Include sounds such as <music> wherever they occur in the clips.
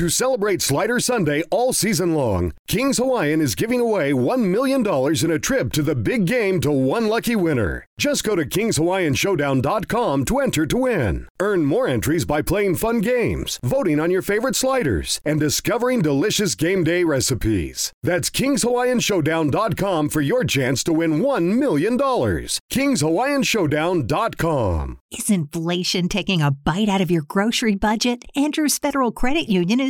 To celebrate Slider Sunday all season long, Kings Hawaiian is giving away $1 million in a trip to the big game to one lucky winner. Just go to KingsHawaiianShowdown.com to enter to win. Earn more entries by playing fun games, voting on your favorite sliders, and discovering delicious game day recipes. That's KingsHawaiianShowdown.com for your chance to win $1 million. KingsHawaiianShowdown.com. Is inflation taking a bite out of your grocery budget? Andrews Federal Credit Union is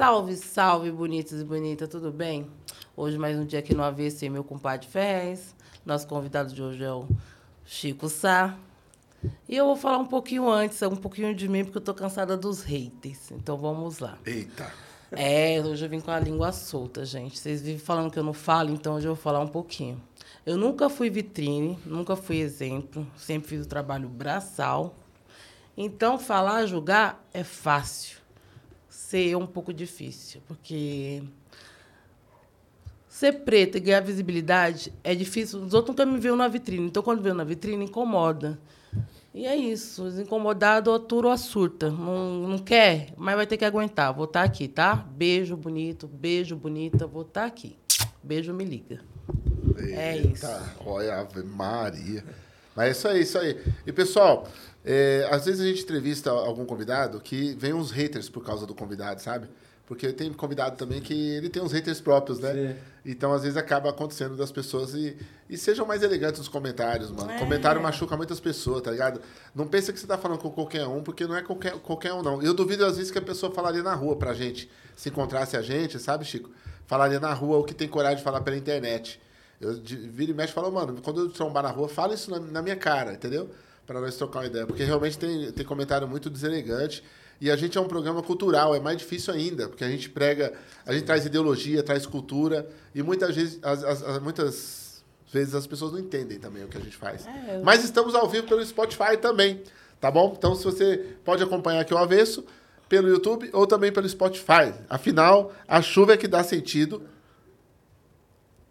Salve, salve, bonitos e bonitas, tudo bem? Hoje mais um dia aqui no AVC, meu compadre Ferrez. Nosso convidado de hoje é o Chico Sá. E eu vou falar um pouquinho antes, um pouquinho de mim, porque eu tô cansada dos haters. Então vamos lá. Eita. É, hoje eu vim com a língua solta, gente. Vocês vivem falando que eu não falo, então hoje eu vou falar um pouquinho. Eu nunca fui vitrine, nunca fui exemplo, sempre fiz o trabalho braçal. Então, falar, julgar é fácil. Ser é um pouco difícil, porque ser preta e ganhar visibilidade é difícil. Os outros nunca me viram na vitrine, então quando veio na vitrine, incomoda. E é isso, os incomodados atura ou surta. Não, não quer, mas vai ter que aguentar. Vou estar aqui, tá? Beijo bonito, beijo bonita, vou estar aqui. Beijo, me liga. É isso. Olha, Ave Maria. Mas é isso aí, isso aí. E, pessoal, é, às vezes a gente entrevista algum convidado que vem uns haters por causa do convidado, sabe? Porque tem convidado também que ele tem uns haters próprios, né? Sim. Então, às vezes, acaba acontecendo das pessoas e, e sejam mais elegantes nos comentários, mano. É. Comentário machuca muitas pessoas, tá ligado? Não pensa que você tá falando com qualquer um, porque não é qualquer, qualquer um, não. Eu duvido, às vezes, que a pessoa falaria na rua pra gente, se encontrasse a gente, sabe, Chico? Falaria na rua o que tem coragem de falar pela internet. Eu de- vira e mexe e falo, mano, quando eu trombar na rua, fala isso na, na minha cara, entendeu? Pra nós trocar uma ideia. Porque realmente tem, tem comentário muito deselegante. E a gente é um programa cultural, é mais difícil ainda, porque a gente prega, a gente traz ideologia, traz cultura, e muitas vezes, as, as- as- muitas vezes as pessoas não entendem também o que a gente faz. É. Mas estamos ao vivo pelo Spotify também, tá bom? Então, se você pode acompanhar aqui o avesso, pelo YouTube ou também pelo Spotify. Afinal, a chuva é que dá sentido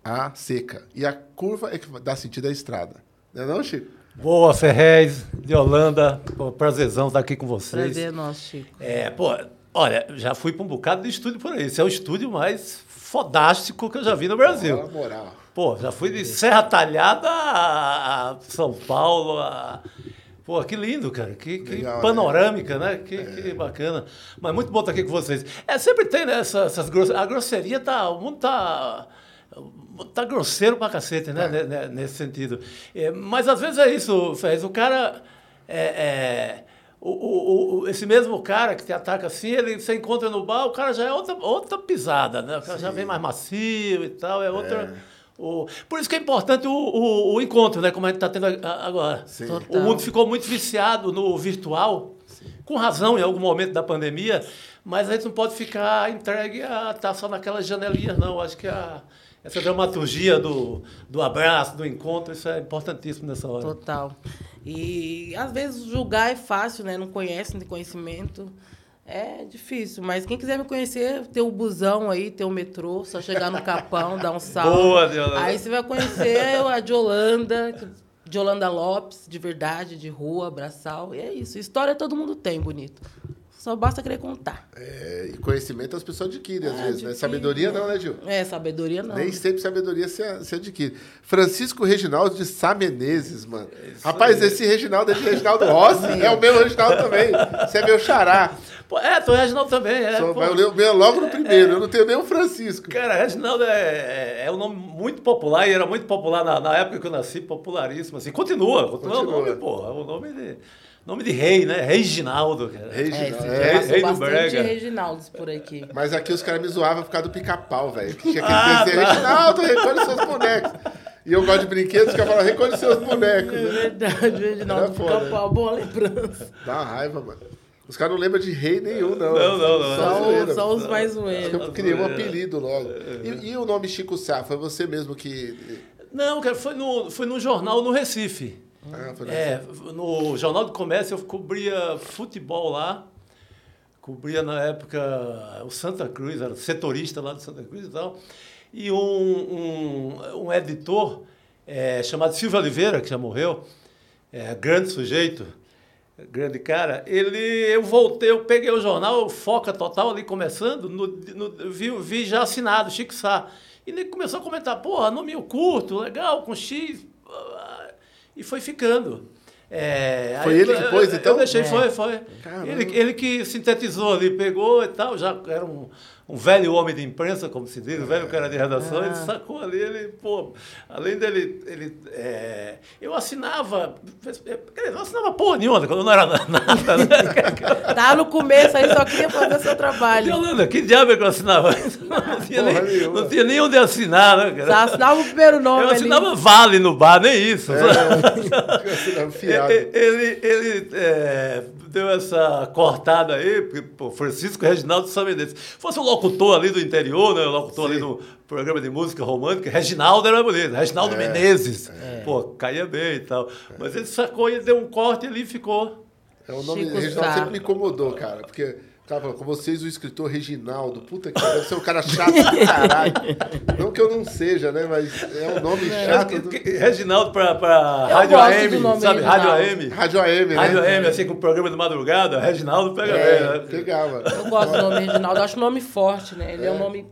à seca. E a curva é que dá sentido à estrada. Não é não, Chico? Boa, Ferrez, de Holanda. Pô, prazerzão estar aqui com vocês. Prazer nosso, Chico. É, pô, olha, já fui para um bocado de estúdio por aí. Esse é o estúdio mais fodástico que eu já vi no Brasil. Na moral. Pô, já fui de Serra Talhada a São Paulo. A... Pô, que lindo, cara. Que, que Legal, panorâmica, né? Que, que bacana. Mas muito bom estar aqui com vocês. É, sempre tem, né? Essa, essas gross... A grosseria tá. O mundo tá. Tá grosseiro pra cacete, né? Ne- Nesse sentido. É, mas às vezes é isso, Fez. O cara. É, é, o, o- o- esse mesmo cara que te ataca assim, ele você encontra no bar, o cara já é outra, outra pisada, né? O cara já vem mais macio e tal, é outra. o- por isso que é importante o, o- o encontro, né? Como a gente está tendo agora. Sim. O Total. mundo ficou muito viciado no virtual, com razão em algum momento da pandemia, mas a gente não pode ficar entregue a estar só naquelas janelinhas, não. Acho que a- essa dramaturgia do, do abraço, do encontro, isso é importantíssimo nessa hora. Total. E às vezes julgar é fácil, né? Não conhece, não tem conhecimento. É difícil, mas quem quiser me conhecer, tem o busão aí, tem o metrô, só chegar no Capão, dar um salve. Boa, Yolanda. Aí você vai conhecer a de Holanda Lopes, de verdade, de rua, braçal. E é isso. História todo mundo tem, bonito. Só basta querer contar. É, e conhecimento as pessoas adquirem, às É, vezes, né? adquire, Sabedoria não, né, Gil? É, sabedoria não. Nem sempre sabedoria se, se adquire. Francisco Reginaldo de Sá Menezes, mano. Rapaz, esse Reginaldo é de Reginaldo <laughs> Rossi. é o meu Reginaldo também. Você é meu xará. Pô, é, Tom Reginaldo também. É, Só, pô. mas eu leio logo no primeiro. Eu não tenho nem o Francisco. Cara, Reginaldo é, é, é um nome muito popular e era muito popular na, na época que eu nasci, popularíssimo. Assim, continua, continua, Continua. o nome, pô. É o nome de, nome de rei, né? Reginaldo, cara. É, Reginaldo. esse É, rei- do bastante Brega. Reginaldos por aqui. Mas aqui os caras me zoavam por causa do pica-pau, velho. Que tinha que Ah, dizer, tá. Reginaldo, recolhe seus bonecos. E eu gosto de brinquedos, que eu falo, recolhe seus bonecos. É Né? verdade, o Reginaldo com uma boa lembrança. Dá uma raiva, mano. Os caras não lembram de rei nenhum, não. Não, não, não. Só, zoeira. o- só os mais Acho zoeiros. que eu criei um apelido logo. E, e o nome Chico Sá? Foi você mesmo que. Não, cara, foi no, foi no jornal no Recife. Ah, É, no Jornal do Comércio eu cobria futebol lá. Cobria na época o Santa Cruz, era setorista lá do Santa Cruz e tal. E um, um, um editor é, chamado Silvio Oliveira, que já morreu, é, grande sujeito, grande cara, ele, eu voltei, eu peguei o jornal, o Foca Total ali começando, no, no- vi, vi já assinado, Chico Sá. E ele começou a comentar, porra, nominho curto, legal, com X. E foi ficando. É, Foi aí ele que pôs, então? Eu deixei, É. foi, foi. Caramba. Ele, ele que sintetizou ali, pegou e tal, já era um, um velho homem de imprensa, como se diz, um velho cara de redação, ele sacou ali, ele, pô, além dele, ele, é, eu assinava, quer dizer, eu não assinava porra nenhuma, quando eu não era nada, né? <laughs> Tá no começo aí, só queria fazer seu trabalho. Yolanda, que diabo é que eu assinava? <laughs> Não tinha, Porra nem, nenhuma. não tinha nem onde assinar, né, cara? Só assinava o primeiro nome Eu ali. assinava vale no bar, nem isso. <laughs> Assinava fiado. Ele, ele, ele, é, deu essa cortada aí, porque pô, Francisco Reginaldo São Mendes. Fosse um locutor ali do interior, né? Um locutor ali no programa de música romântica, Reginaldo era bonito, Reginaldo Menezes. Pô, caía bem e tal. Mas ele sacou e deu um corte ali e ficou. É o nome Chico Reginaldo sempre me incomodou, cara. Porque, cara, falou, com vocês o escritor Reginaldo. Puta que deve ser um cara chato pra caralho. <laughs> Não que eu não seja, né? Mas é um nome chato. do- Reginaldo pra, pra Eu Rádio gosto do AM, sabe? Reginaldo. Rádio AM. Rádio AM, né? Rádio AM, assim, com o programa de madrugada, Reginaldo pega É, bem, né? pegava. Eu gosto do nome Reginaldo, eu acho o nome forte, né? Ele é, um nome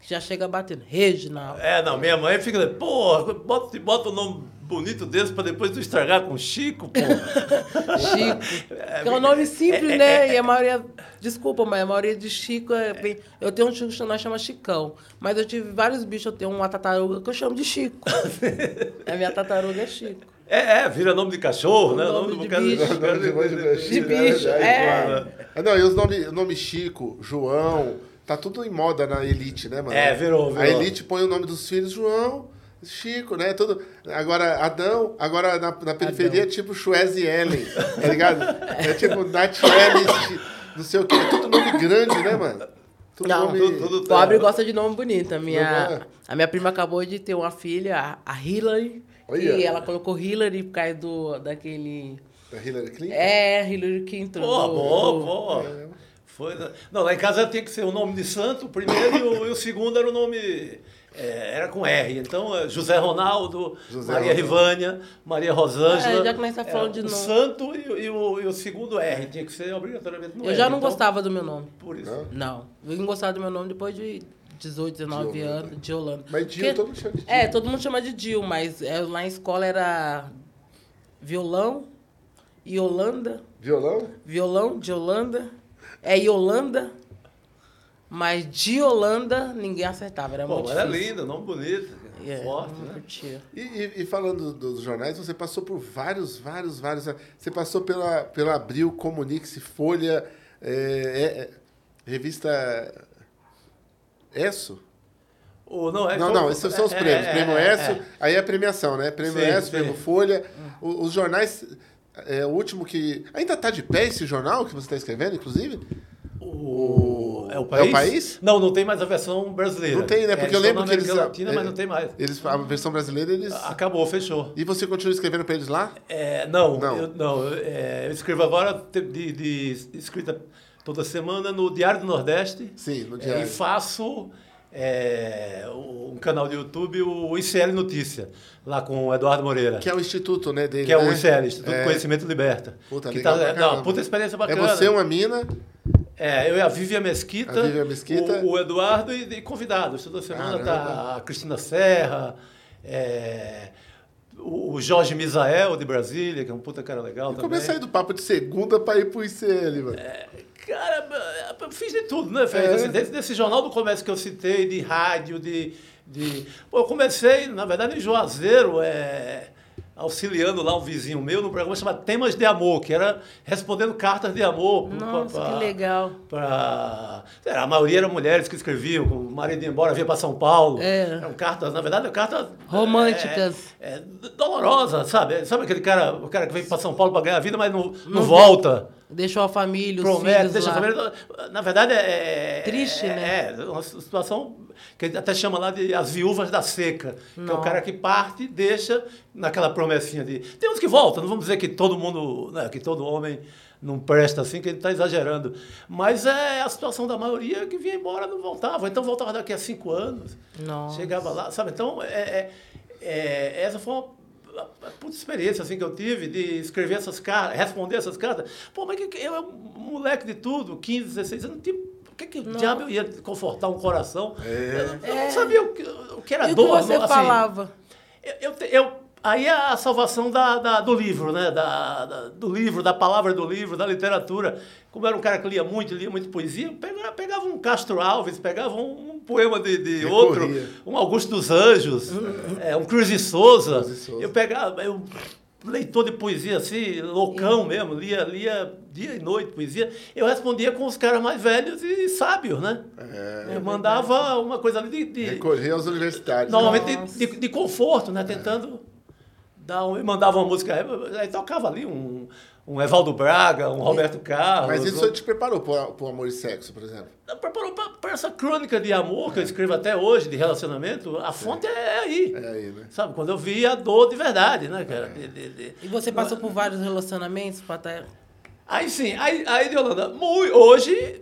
que já chega batendo. Reginaldo. É, não, minha mãe fica, pô, bota, bota um nome bonito desse pra depois tu estragar com Chico, pô. <laughs> Chico. Que é um nome simples, né? E a maioria. Desculpa, mas a maioria de Chico é bem. Eu tenho um Chico que nós chama Chicão. Mas eu tive vários bichos. Eu tenho uma tartaruga que eu chamo de Chico. <laughs> a minha tartaruga é Chico. É, é, vira nome de cachorro, né? Nome do de bocado- bicho. Nome de monte de bicho, De bicho, verdade, é. Ah, não, e os nomes o nome Chico, João, tá tudo em moda na Elite, né, mano? É, virou, A virou. Elite põe o nome dos filhos João, Chico, né? Tudo. Agora, Adão, agora na, na periferia é tipo Schweze Ellen, tá ligado? É tipo Natiele, Chi- não sei o quê. É tudo nome grande, né, mano? Tudo Não, nome... tudo- tudo- Pobre gosta de nome bonito. A é? minha, a minha prima acabou de ter uma filha, a- Hillary. Olha. E ela colocou Hillary por causa do, daquele. Da Hillary Clinton? É, Hillary Clinton. Pô, do- bom, do- bom. Foi, né? Não, lá em casa tinha que ser o nome de santo, o primeiro e o, e o segundo era o nome. É, era com R. Então, é José Ronaldo, José Maria Ronaldo. Rivânia, Maria Rosângela. É, já Era falando de o nome. santo e, o- e o, e o segundo R. Tinha que ser obrigatoriamente no Eu R. já não então, gostava do meu nome. Por isso. Não? Não. Eu vim gostar do meu nome depois de 18, 19 De Holanda. anos, de Holanda. Mas Dil, Porque- todo mundo chama de Dil. É, todo mundo chama de Dil, mas é, lá em escola era violão, Yolanda, Violão? violão de Holanda, é Yolanda, mas de Holanda ninguém acertava, era Pô, muito era difícil. lindo, nome bonito, É, forte, não né? curtia. E, e- e falando do- dos jornais, você passou por vários, vários, vários. Você passou pela, pela Abril, Comunique-se, Folha, é, é, é, revista. ESSO? Ou não, é, Não, não, esses são os é, prêmios. é, prêmio é, ESSO, é. aí é a premiação, né? Prêmio Sim, ESSO, sim. prêmio Folha. O- os jornais. É, o último que. Ainda está de pé esse jornal que você está escrevendo, inclusive? O... É o É o país? País? Não, não tem mais a versão brasileira. Não tem, né? É, Porque eu estão lembro que eles. Latina, é, mas não tem mais. Eles, a versão brasileira, eles. Acabou, fechou. E você continua escrevendo para eles lá? É, não, Não. eu, não eu, é, eu escrevo agora de, de- escrita toda semana no Diário do Nordeste. Sim, no É, diário. e faço é, um canal do YouTube, o ICL Notícia, lá com o Eduardo Moreira. Que é o instituto, né, dele, Que é o né? ICL, Instituto É. Conhecimento Liberta. Puta, que legal tá, é, não, puta experiência É bacana. você, uma mina. É, eu e a Vivian Mesquita, A Vivian Mesquita. O, o Eduardo e, e convidados. Toda semana Caramba. tá a Cristina Serra, é, o, o Jorge Misael, de Brasília, que é um puta cara legal também. Começa a sair do papo de segunda para ir pro ICL, mano. Cara, eu fiz de tudo, né, Fred? É. Assim, desde esse jornal do comércio que eu citei, de rádio, de... de... Pô, eu comecei, na verdade, em Juazeiro, é... auxiliando lá um vizinho meu no programa chamado Temas de Amor, que era respondendo cartas de amor. Nossa, pra, que legal. Pra, a maioria eram mulheres que escreviam, o marido ia embora, vinha para São Paulo. É. Eram cartas, na verdade, cartas... Românticas. É, é, dolorosas, sabe? Sabe aquele cara, o cara que vem para São Paulo para ganhar a vida, mas não, não, não volta. Deixou a família, os Promete, filhos deixa lá. a família... Na verdade, é... Triste, é, né? É, uma situação que até chama lá de as viúvas da seca. Que é o Não. cara que parte deixa naquela promessinha de... Tem uns que voltam, não vamos dizer que todo mundo, né, que todo homem não presta assim, que ele está exagerando. Mas é a situação da maioria que vinha embora não voltava. Então voltava daqui a cinco anos. Nossa. Chegava lá, sabe? Então, é, é- é- essa foi uma puta experiência assim, que eu tive de escrever essas cartas, responder essas cartas. Pô, mas que, que eu era um moleque de tudo, 15, 16 anos, não tinha. Por que, que diabo eu ia confortar um coração? Eu, eu não sabia o que, o que era E o que dor. você não, assim, falava? eu, eu, eu- aí é a salvação da, da- do livro, né? Da, da- do livro, da palavra do livro, da literatura. Como era um cara que lia muito, lia muito poesia, eu pegava, pegava um Castro Alves, pegava um, um poema de, de outro, um Augusto dos Anjos, é, um Cruz de Souza. Eu pegava, eu, leitor de poesia assim, loucão mesmo, lia, lia dia e noite poesia. Eu respondia com os caras mais velhos e sábios, né? eu mandava uma coisa ali de- de Recorrer aos universitários. Normalmente de, de, de conforto, né? Tentando dar um, mandava uma música, aí tocava ali um, um Evaldo Braga, um Roberto Carlos. Mas isso um- te preparou pro, pro amor e sexo, por exemplo. preparou para essa crônica de amor que eu escrevo até hoje, de relacionamento, a fonte é aí. É aí, né? Sabe, quando eu vi a dor de verdade, né, cara? De- de- de- E você passou por vários relacionamentos, Paté? Aí sim, aí, aí Yolanda, mui- hoje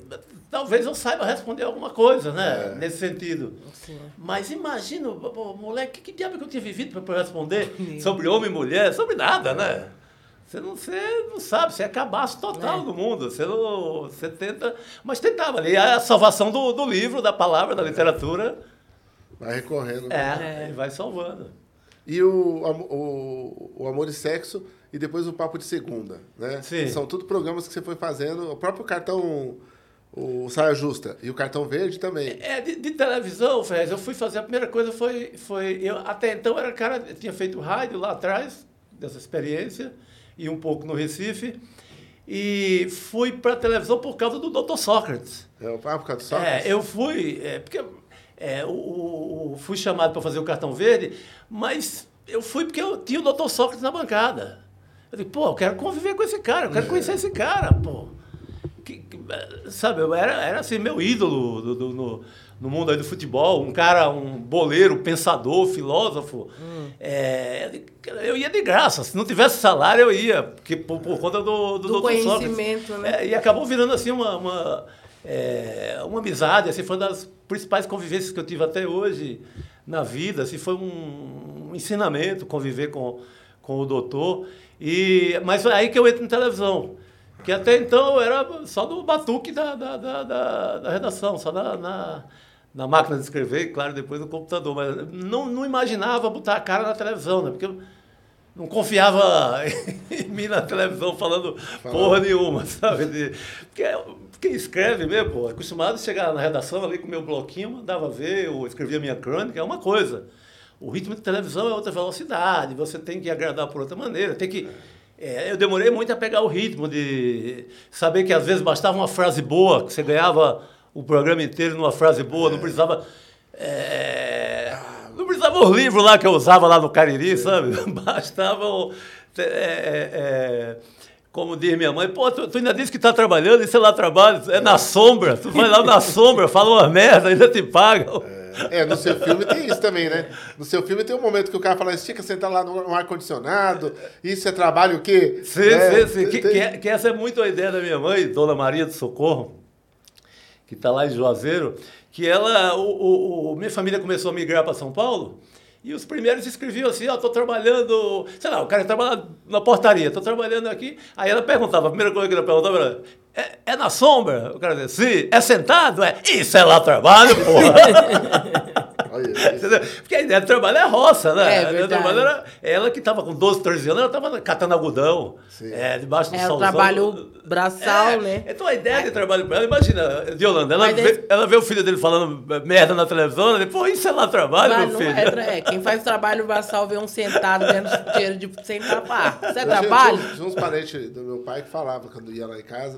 talvez eu saiba responder alguma coisa, né? Nesse sentido. Sim. Mas imagina, pô, moleque, que diabo que eu tinha vivido para responder <laughs> sobre homem e mulher? Sobre nada, né? Você não, você não sabe, você é cabaço total É. do mundo. Você, não, você tenta. Mas tentava ali. A salvação do, do livro, da palavra, da literatura. Vai recorrendo. É, e vai salvando. E o, o, o Amor e Sexo e depois o Papo de Segunda, né? Sim. São tudo programas que você foi fazendo. O próprio cartão, o Saia Justa e o cartão verde também. É, de, de televisão, Fez, eu fui fazer, a primeira coisa foi, foi eu até então era cara, tinha feito rádio lá atrás, dessa experiência, e um pouco no Recife, e fui para televisão por causa do Dr. Sócrates. É o Papo do Sócrates? É, eu fui, é, porque é, o, o- o- fui chamado para fazer o cartão verde, mas eu fui porque eu tinha o Dr. Sócrates na bancada. Eu disse, pô, eu quero conviver com esse cara, eu quero conhecer esse cara, pô. Sabe, eu era, era assim, meu ídolo do, do- no, no mundo do futebol, um cara, um boleiro, pensador, filósofo. É, eu ia de graça, se não tivesse salário eu ia, porque por, por conta do, do, Do Dr. Sócrates. conhecimento, né? É, e acabou virando assim uma, uma, é, uma amizade, assim, foi uma das principais convivências que eu tive até hoje na vida, assim, foi um, um ensinamento conviver com, com o doutor. E, mas foi aí que eu entro em televisão. Que até então eu era só do batuque da, da, da, da- da redação, só na, na, na máquina de escrever, claro, depois no computador. Mas não, não imaginava botar a cara na televisão, né? Porque eu não confiava <laughs> em mim na televisão falando porra nenhuma, sabe? De, porque quem escreve mesmo, pô, é acostumado a chegar na redação ali com o meu bloquinho, mandava ver, ou escrevia minha crônica, é uma coisa. O ritmo de televisão é outra velocidade, você tem que agradar por outra maneira, tem que. é, eu demorei muito a pegar o ritmo de saber que às vezes bastava uma frase boa, que você ganhava o programa inteiro numa frase boa, não precisava. é, não precisava os livros lá que eu usava lá no Cariri, sabe? <laughs> Bastava. o- é, é, é, como diz minha mãe, pô, tu, tu ainda disse que tá trabalhando, e sei lá, trabalho, é na sombra, tu vai lá na sombra, fala uma merda, ainda te pagam. É, no seu filme tem isso também, né? No seu filme tem um momento que o cara fala, estica, senta lá no, ar-condicionado, isso é trabalho o quê? Sim, É, sim, sim. Que, tem- que é- que essa é muito a ideia da minha mãe, Dona Maria do Socorro, que está lá em Juazeiro, que ela, o, o- o- minha família começou a migrar para São Paulo, e os primeiros escreviam assim, ó, tô trabalhando, sei lá, o cara trabalha na portaria, tô trabalhando aqui. Aí ela perguntava, a primeira coisa que ela perguntava era, é, é na sombra? O cara dizia, sim. É sentado? É, isso é lá trabalho, porra. <laughs> Olha isso. Entendeu? Porque a ideia do trabalho é roça, né? É, A ideia trabalho era ela que estava com 12, 13 anos, ela estava catando algodão, Sim. é, debaixo do É o solzão. trabalho braçal, É, né? Então a ideia de trabalho para ela, imagina, de Holanda, ela vê, esse- ela vê o filho dele falando merda na televisão, ela diz, pô, isso é lá trabalho, Mas meu filho. é, tra- é, quem faz trabalho braçal vê um sentado ganhando dinheiro de sem trabalhar. Isso é tinha- trabalho? Tinha, tinha uns parentes do meu pai que falavam quando ia lá em casa.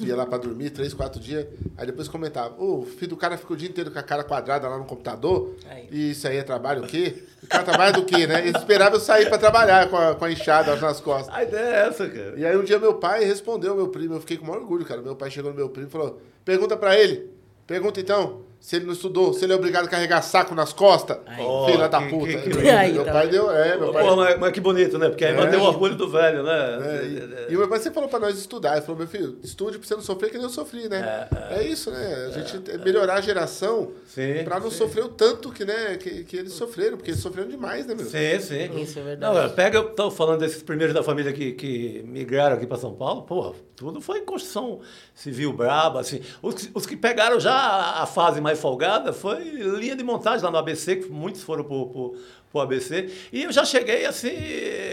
Iam lá pra dormir, três, quatro dias. Aí depois comentavam: "Ô, o filho do cara fica o dia inteiro com a cara quadrada lá no computador. Aí. E isso aí é trabalho o quê? O cara trabalha do quê, né? Ele esperava eu sair pra trabalhar com a, com a enxada nas costas. A ideia é essa, cara. E aí um dia meu pai respondeu meu primo, eu fiquei com o maior orgulho, cara. Meu pai chegou no meu primo e falou: pergunta pra ele. Pergunta então se ele não estudou, se ele é obrigado a carregar saco nas costas. Oh, Filha da que- puta. que- que lindo. Aí, meu tá pai deu. É, meu pai. Pô, mas, mas que bonito, né? Porque aí É. mantém o orgulho do velho, né? É, e, e o meu pai sempre falou pra nós estudar. Ele falou, meu filho, estude pra você não sofrer que nem eu sofri, né? É, isso, né? A gente tem que melhorar a geração Sim, pra não sim. sofrer o tanto que, né, que, que eles sofreram, porque eles sofreram demais, né, meu? Sim, sim. Isso é verdade. Não, é, pega, eu tô falando desses primeiros da família que, que migraram aqui para São Paulo, pô, tudo foi construção civil braba, assim. Os, que- os que pegaram já a fase mais folgada foi linha de montagem lá no ABC, que muitos foram pro, pro, pro ABC. E eu já cheguei, assim,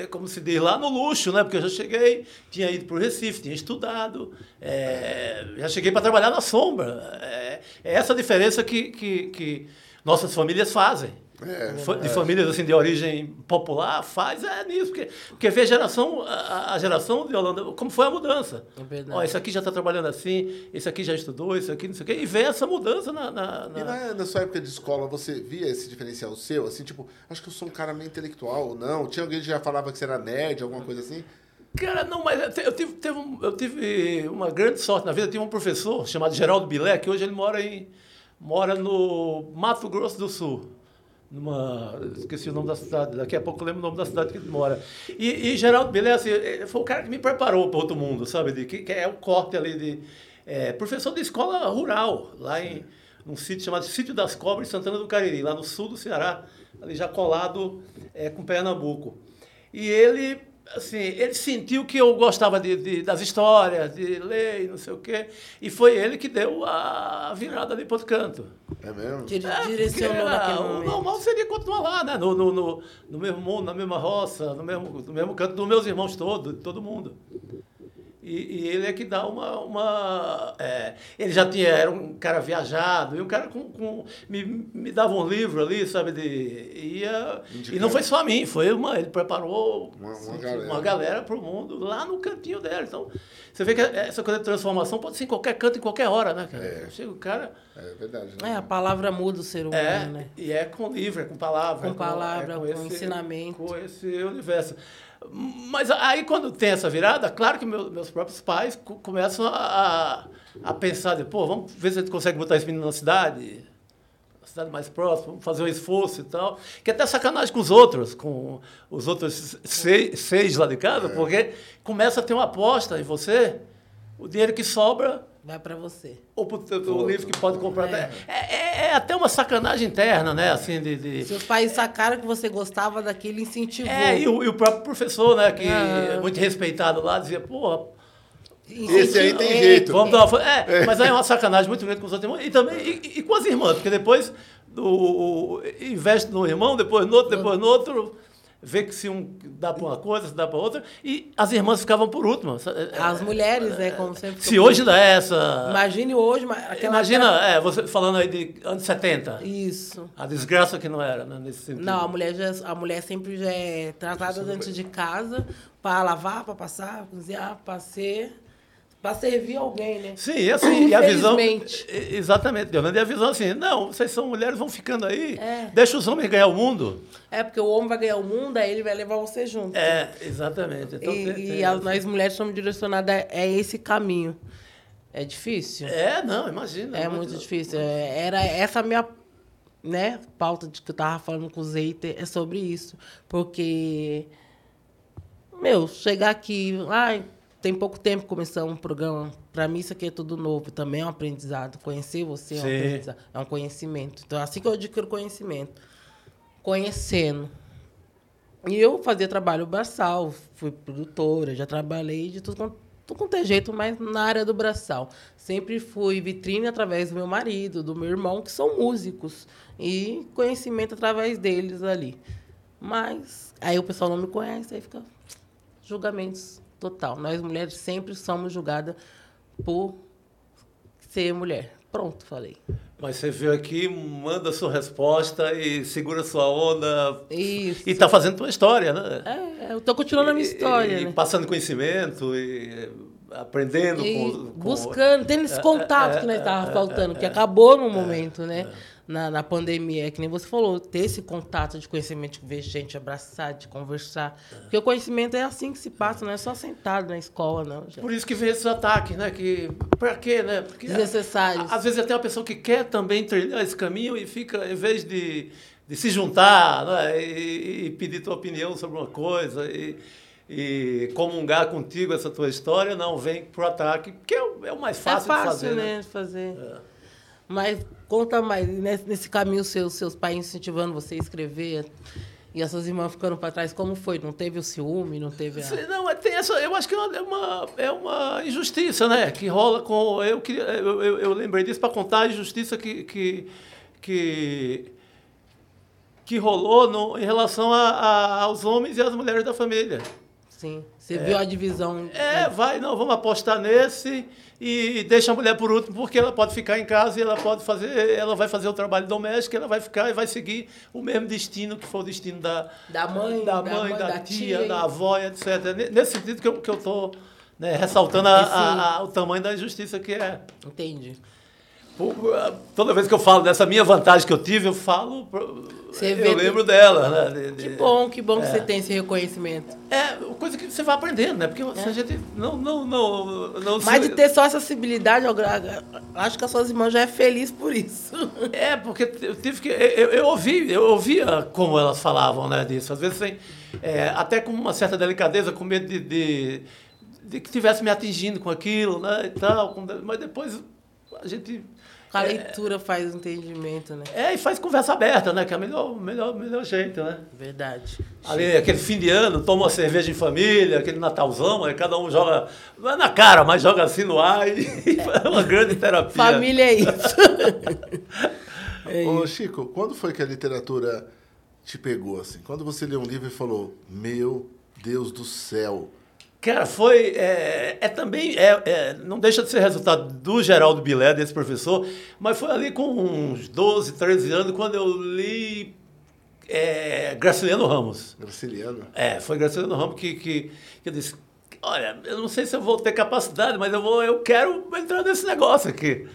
como se diz lá, no luxo, né? Porque eu já cheguei, tinha ido pro Recife, tinha estudado, é, já cheguei para trabalhar na sombra. É, é essa diferença que, que, que nossas famílias fazem. É, Fa- de famílias assim de origem popular faz é nisso porque porque vê a geração a, a geração de Holanda como foi a mudança É ó esse aqui já está trabalhando assim esse aqui já estudou esse aqui não sei o quê e vê essa mudança na, na- na- E na, na sua época de escola, você via esse diferencial seu? Assim, tipo, acho que eu sou um cara meio intelectual ou não? Tinha alguém que já falava que você era nerd, alguma coisa assim? Cara, não, mas eu tive, teve eu tive uma grande sorte na vida. Eu tive um professor chamado Geraldo Bilé, que hoje ele mora, em, mora no Mato Grosso do Sul. Numa, esqueci o nome da cidade, daqui a pouco eu lembro o nome da cidade que ele mora. E, e Geraldo Bilé, assim, foi o cara que me preparou para outro mundo, sabe? De, que, que é o corte ali de. é, professor de escola rural, lá em num sítio chamado Sítio das Cobras, Santana do Cariri, lá no sul do Ceará, ali já colado é, com Pernambuco. E ele, assim, ele sentiu que eu gostava de, de- das histórias, de ler e não sei o quê. E foi ele que deu a virada ali para outro canto. É mesmo? É, direcionou naquele ah, O momento. normal seria continuar lá, né? No, no, no, no mesmo mundo, na mesma roça, no mesmo, no mesmo canto dos meus irmãos todos, de todo mundo. E, e ele é que dá uma. uma é, ele já tinha, era um cara viajado, e um cara com. com me, me dava um livro ali, sabe? De, ia, e não foi só a mim, foi uma. Ele preparou Uma- uma galera. uma galera para o mundo, lá no cantinho dela. Então, você vê que essa coisa de transformação pode ser em qualquer canto, em qualquer hora, né, cara? Chega o cara. É verdade. É, Né? a palavra muda o ser humano, É, né? e é com livro, é com palavra. Com é palavra, é com ensinamento. Com esse universo. Mas aí, quando tem essa virada, claro que meu- meus próprios pais co- começam a, a pensar, de, pô, vamos ver se a gente consegue botar esse menino na cidade, na cidade mais próxima, vamos fazer um esforço e tal. Que é até sacanagem com os outros, com os outros seis, seis lá de casa, porque começa a ter uma aposta em você, o dinheiro que sobra Vai pra você. ou pro teu- o livro que pode comprar. É, é- é até uma sacanagem interna, né? Assim, de, de- Seus pais sacaram que você gostava daquilo e incentivou. É, e o, e o próprio professor, né? Que é muito respeitado lá, dizia, pô, Esse aí tem É, jeito. vamos dar uma. fo- É, mas aí é uma sacanagem muito grande com os outros irmãos. E também e, e com as irmãs, porque depois do, investe no irmão, depois no outro, depois no outro. Vê que se um dá para uma coisa, se dá para outra. E as irmãs ficavam por última. As mulheres, né? Como sempre. Se hoje é essa. Imagine hoje, mas aquela Imagina, é, você falando aí de anos 70. Isso. A desgraça que não era, né, nesse sentido. Não, a mulher, já, a mulher sempre já é tratada dentro de casa para lavar, para passar, cozinhar, para ser. Para servir alguém, né? Sim, assim, e a visão. Exatamente, Leonardo. E a visão assim, não, vocês são mulheres, vão ficando aí, É. deixa os homens ganhar o mundo. É porque o homem vai ganhar o mundo, aí ele vai levar você junto. É, exatamente. Então, e tem- e as- nós mulheres somos direcionadas a, a esse caminho. É difícil? É, não, imagina. É muito difícil. É, Era essa minha né, pauta de que eu tava falando com o Zeiter, é sobre isso. Porque, meu, chegar aqui, ai, tem pouco tempo que começamos um programa. Para mim, isso aqui é tudo novo. Também é um aprendizado. Conhecer você é um aprendizado. É um conhecimento. Então, é assim que eu adquiro conhecimento. Conhecendo. E eu fazia trabalho braçal, fui produtora, já trabalhei de tudo quanto tudo quanto é jeito, mas na área do braçal. Sempre fui vitrine através do meu marido, do meu irmão, que são músicos. E conhecimento através deles ali. Mas aí o pessoal não me conhece, aí fica julgamentos total. Nós mulheres sempre somos julgadas por ser mulher. Pronto, falei. Mas você veio aqui, manda sua resposta e segura sua onda. Isso. E está fazendo tua história, né? É, eu estou continuando a minha história, e, né? E passando conhecimento e aprendendo E com, com... buscando, tendo esse contato que nós estávamos faltando, que acabou no momento, né? Na, na pandemia, é que nem você falou, ter esse contato de conhecimento, de ver gente abraçar, de conversar. Porque o conhecimento é assim que se passa, não é só sentado na escola, não. gente. Por isso que vem esses ataques, né? Que, pra quê, né? Porque, Desnecessários. Às vezes até uma pessoa que quer também trilhar esse caminho e fica, em vez de, de se juntar né? e, e pedir tua opinião sobre uma coisa e, e comungar contigo essa tua história, não, vem pro ataque, que é o, é mais fácil, é fácil, de fazer, né? né? de fazer. Mas conta mais, nesse, nesse caminho seus, seus pais incentivando você a escrever e as suas irmãs ficando para trás, como foi? Não teve o ciúme, não teve a... Não, mas tem essa, eu acho que é uma, é uma, é uma injustiça, né? Que rola com. Eu, queria, eu, eu, eu lembrei disso para contar a injustiça que, que, que, que rolou no, em relação a, a- aos homens e às mulheres da família. Sim. Você viu a divisão. É, vai, não, vamos apostar nesse e deixa a mulher por último, porque ela pode ficar em casa e ela pode fazer, ela vai fazer o trabalho doméstico, ela vai ficar e vai seguir o mesmo destino que foi o destino da, Da mãe, da, da mãe, mãe, da, da tia, tia. da avó, etc. Ne- Nesse sentido que eu, que eu tô né, ressaltando a- a- a- o tamanho da injustiça que é. Entendi. Toda vez que eu falo dessa minha vantagem que eu tive, eu falo, Você eu lembro dela, né? Que bom, que bom que você tem esse reconhecimento. É, coisa que você vai aprendendo, né? Porque se a gente não, não, não, não se- Mas de ter só essa acessibilidade, eu acho que as suas irmãs já é feliz por isso. <laughs> É, porque eu tive que. Eu, eu ouvi, eu ouvia como elas falavam né, disso. Às vezes sem, é, até com uma certa delicadeza, com medo de, de, de que estivesse me atingindo com aquilo, né? E tal, com- mas depois a gente. A leitura faz o entendimento, né? É, e faz conversa aberta, né? Que é o melhor, melhor, melhor jeito, né? Verdade. Ali, aquele fim de ano, toma uma cerveja em família, aquele Natalzão, aí cada um joga. Não é na cara, mas joga assim no ar e, <laughs> é uma grande terapia. Família é isso. <laughs> Ô, Chico, quando foi que a literatura te pegou, assim? Quando você leu um livro e falou, meu Deus do céu, Cara, foi. É, é também. É, é, não deixa de ser resultado do Geraldo Bilé, desse professor, mas foi ali com uns 12, 13 anos, quando eu li é, Graciliano Ramos. Graciliano. É, foi Graciliano Ramos que, que, que eu disse: Olha, eu não sei se eu vou ter capacidade, mas eu, vou, eu quero entrar nesse negócio aqui.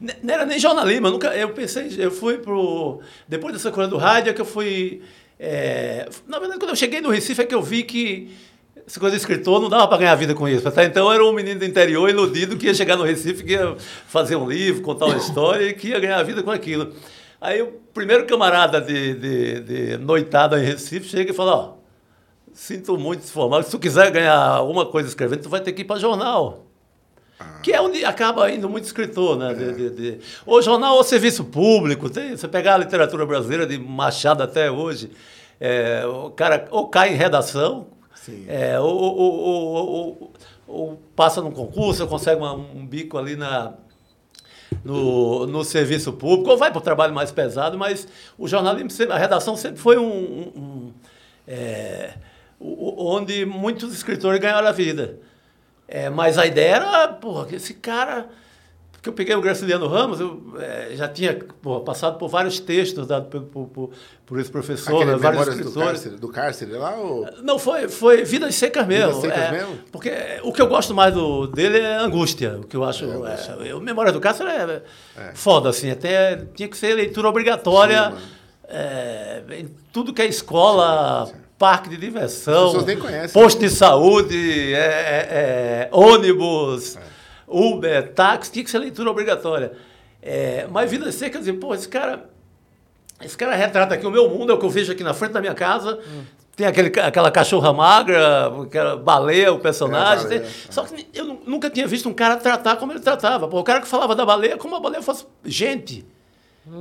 Não era nem jornalismo, eu nunca. Eu pensei, eu fui pro. Depois dessa coisa do rádio, é que eu fui. é, na verdade, quando eu cheguei no Recife, é que eu vi que essa coisa de escritor não dava para ganhar vida com isso. Até então era um menino do interior iludido que ia chegar no Recife, que ia fazer um livro, contar uma história e que ia ganhar vida com aquilo. Aí o primeiro camarada de, de, de noitada em Recife chega e fala: Ó, sinto muito que se tu quiser ganhar alguma coisa escrevendo, tu vai ter que ir para jornal. Que é onde acaba indo muito escritor, né? De, de, de... Ou jornal ou serviço público. Tem, você pegar a literatura brasileira de Machado até hoje, é, o cara ou cai em redação, é, ou, ou, ou, ou- passa num concurso, ou consegue uma- um bico ali na, no, no serviço público, ou vai para o trabalho mais pesado, mas o jornalismo, a redação sempre foi um, um- um, é, onde muitos escritores ganharam a vida. É, mas a ideia era, porra, esse cara. Porque eu peguei o Graciliano Ramos, eu é, já tinha porra, passado por vários textos dados por, por, por, esse professor, Aquele né, vários Memórias do escritores. cárcere, do cárcere lá? Ou... Não, foi, foi Vidas Secas mesmo. Vidas Secas é, mesmo? Porque o que eu gosto mais do, dele é Angústia. O que eu acho. É. É, o Memória do Castro é, foda, assim. Até tinha que ser leitura obrigatória Sim, é, em tudo que é escola, parque de diversão, nem conhecem. posto de saúde, é, é, é, ônibus, Uber, táxi, tinha que ser leitura obrigatória. É, mas Vidas Secas, dizer, pô, esse cara. Esse cara retrata aqui o meu mundo, é o que eu vejo aqui na frente da minha casa. Tem aquele, aquela cachorra magra, aquela baleia, o personagem. É, baleia, Só que eu nu- nunca tinha visto um cara tratar como ele tratava. Pô, o cara que falava da baleia como a baleia fosse gente.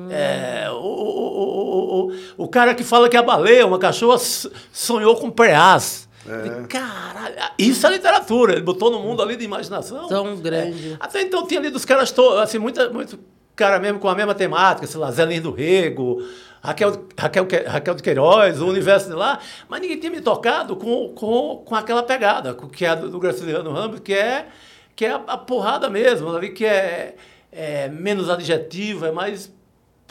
É, o, o, o, o, o, cara que fala que a baleia, uma cachorra, sonhou com preás. É. Caralho, isso é literatura. Ele botou no mundo ali de imaginação. Tão grande. É. Até então tinha lido os caras todos, assim, muita, muito cara mesmo com a mesma temática, sei lá, Zé Lins do Rego, Raquel, Raquel, Raquel de Queiroz, o universo de lá, mas ninguém tinha me tocado com, com, com aquela pegada, que é do, do Graciliano Ramos, que é, que é a, a porrada mesmo, ali, que é, é menos adjetivo, é mais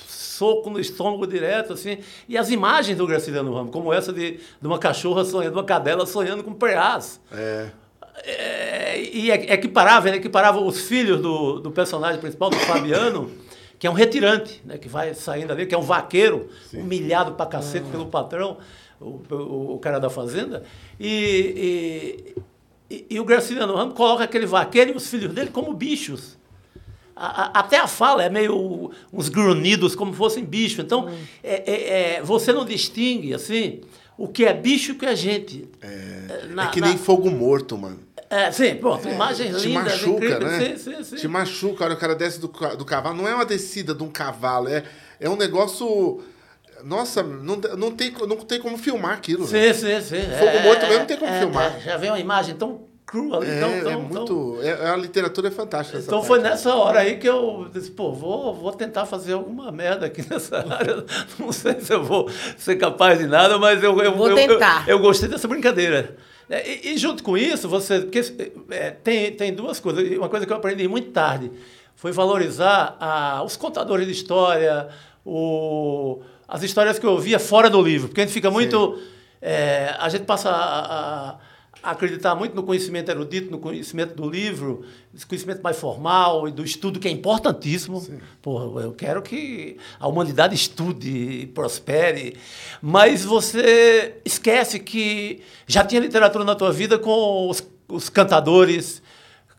soco no estômago direto, assim. E as imagens do Graciliano Ramos, como essa de, de uma cachorra sonhando, uma cadela sonhando com preás. É. É, e é, equiparava, ele equiparava os filhos do, do personagem principal, do Fabiano, <coughs> que é um retirante, né, que vai saindo ali, que é um vaqueiro, Sim. humilhado pra cacete pelo patrão, o, o, o, cara da fazenda. E, e, e, e o Graciliano Ramos coloca aquele vaqueiro e os filhos dele como bichos. A, a, até a fala é meio uns grunhidos, como fossem bichos. Então, hum. é, é, é, você não distingue, assim, o que é bicho e o que é gente. É, na, é que nem na... fogo morto, mano. É, sim, pô, é, imagens te lindas. machuca, né? Sim, sim, sim. Te machuca, o cara desce do, do cavalo. Não é uma descida de um cavalo, é, é um negócio... Nossa, não, não, tem, não tem como filmar aquilo. Sim, sim, sim. Fogo é, morto mesmo não tem como é, filmar. É, já vem uma imagem tão crua ali. É, tão, é muito. Tão... É, a literatura é fantástica. Então foi nessa hora aí que eu disse, pô, vou, vou tentar fazer alguma merda aqui <laughs> nessa área. Não sei se eu vou ser capaz de nada, mas eu, eu vou eu, tentar. Eu, eu, gostei dessa brincadeira. É, e, e, junto com isso, você. Porque, é, tem, tem duas coisas. Uma coisa que eu aprendi muito tarde foi valorizar a, os contadores de história, o, as histórias que eu ouvia fora do livro. Porque a gente fica muito. É, a gente passa a, a acreditar muito no conhecimento erudito, no conhecimento do livro, esse conhecimento mais formal e do estudo, que é importantíssimo. Porra, eu quero que a humanidade estude e prospere, mas você esquece que já tinha literatura na tua vida com os, os cantadores,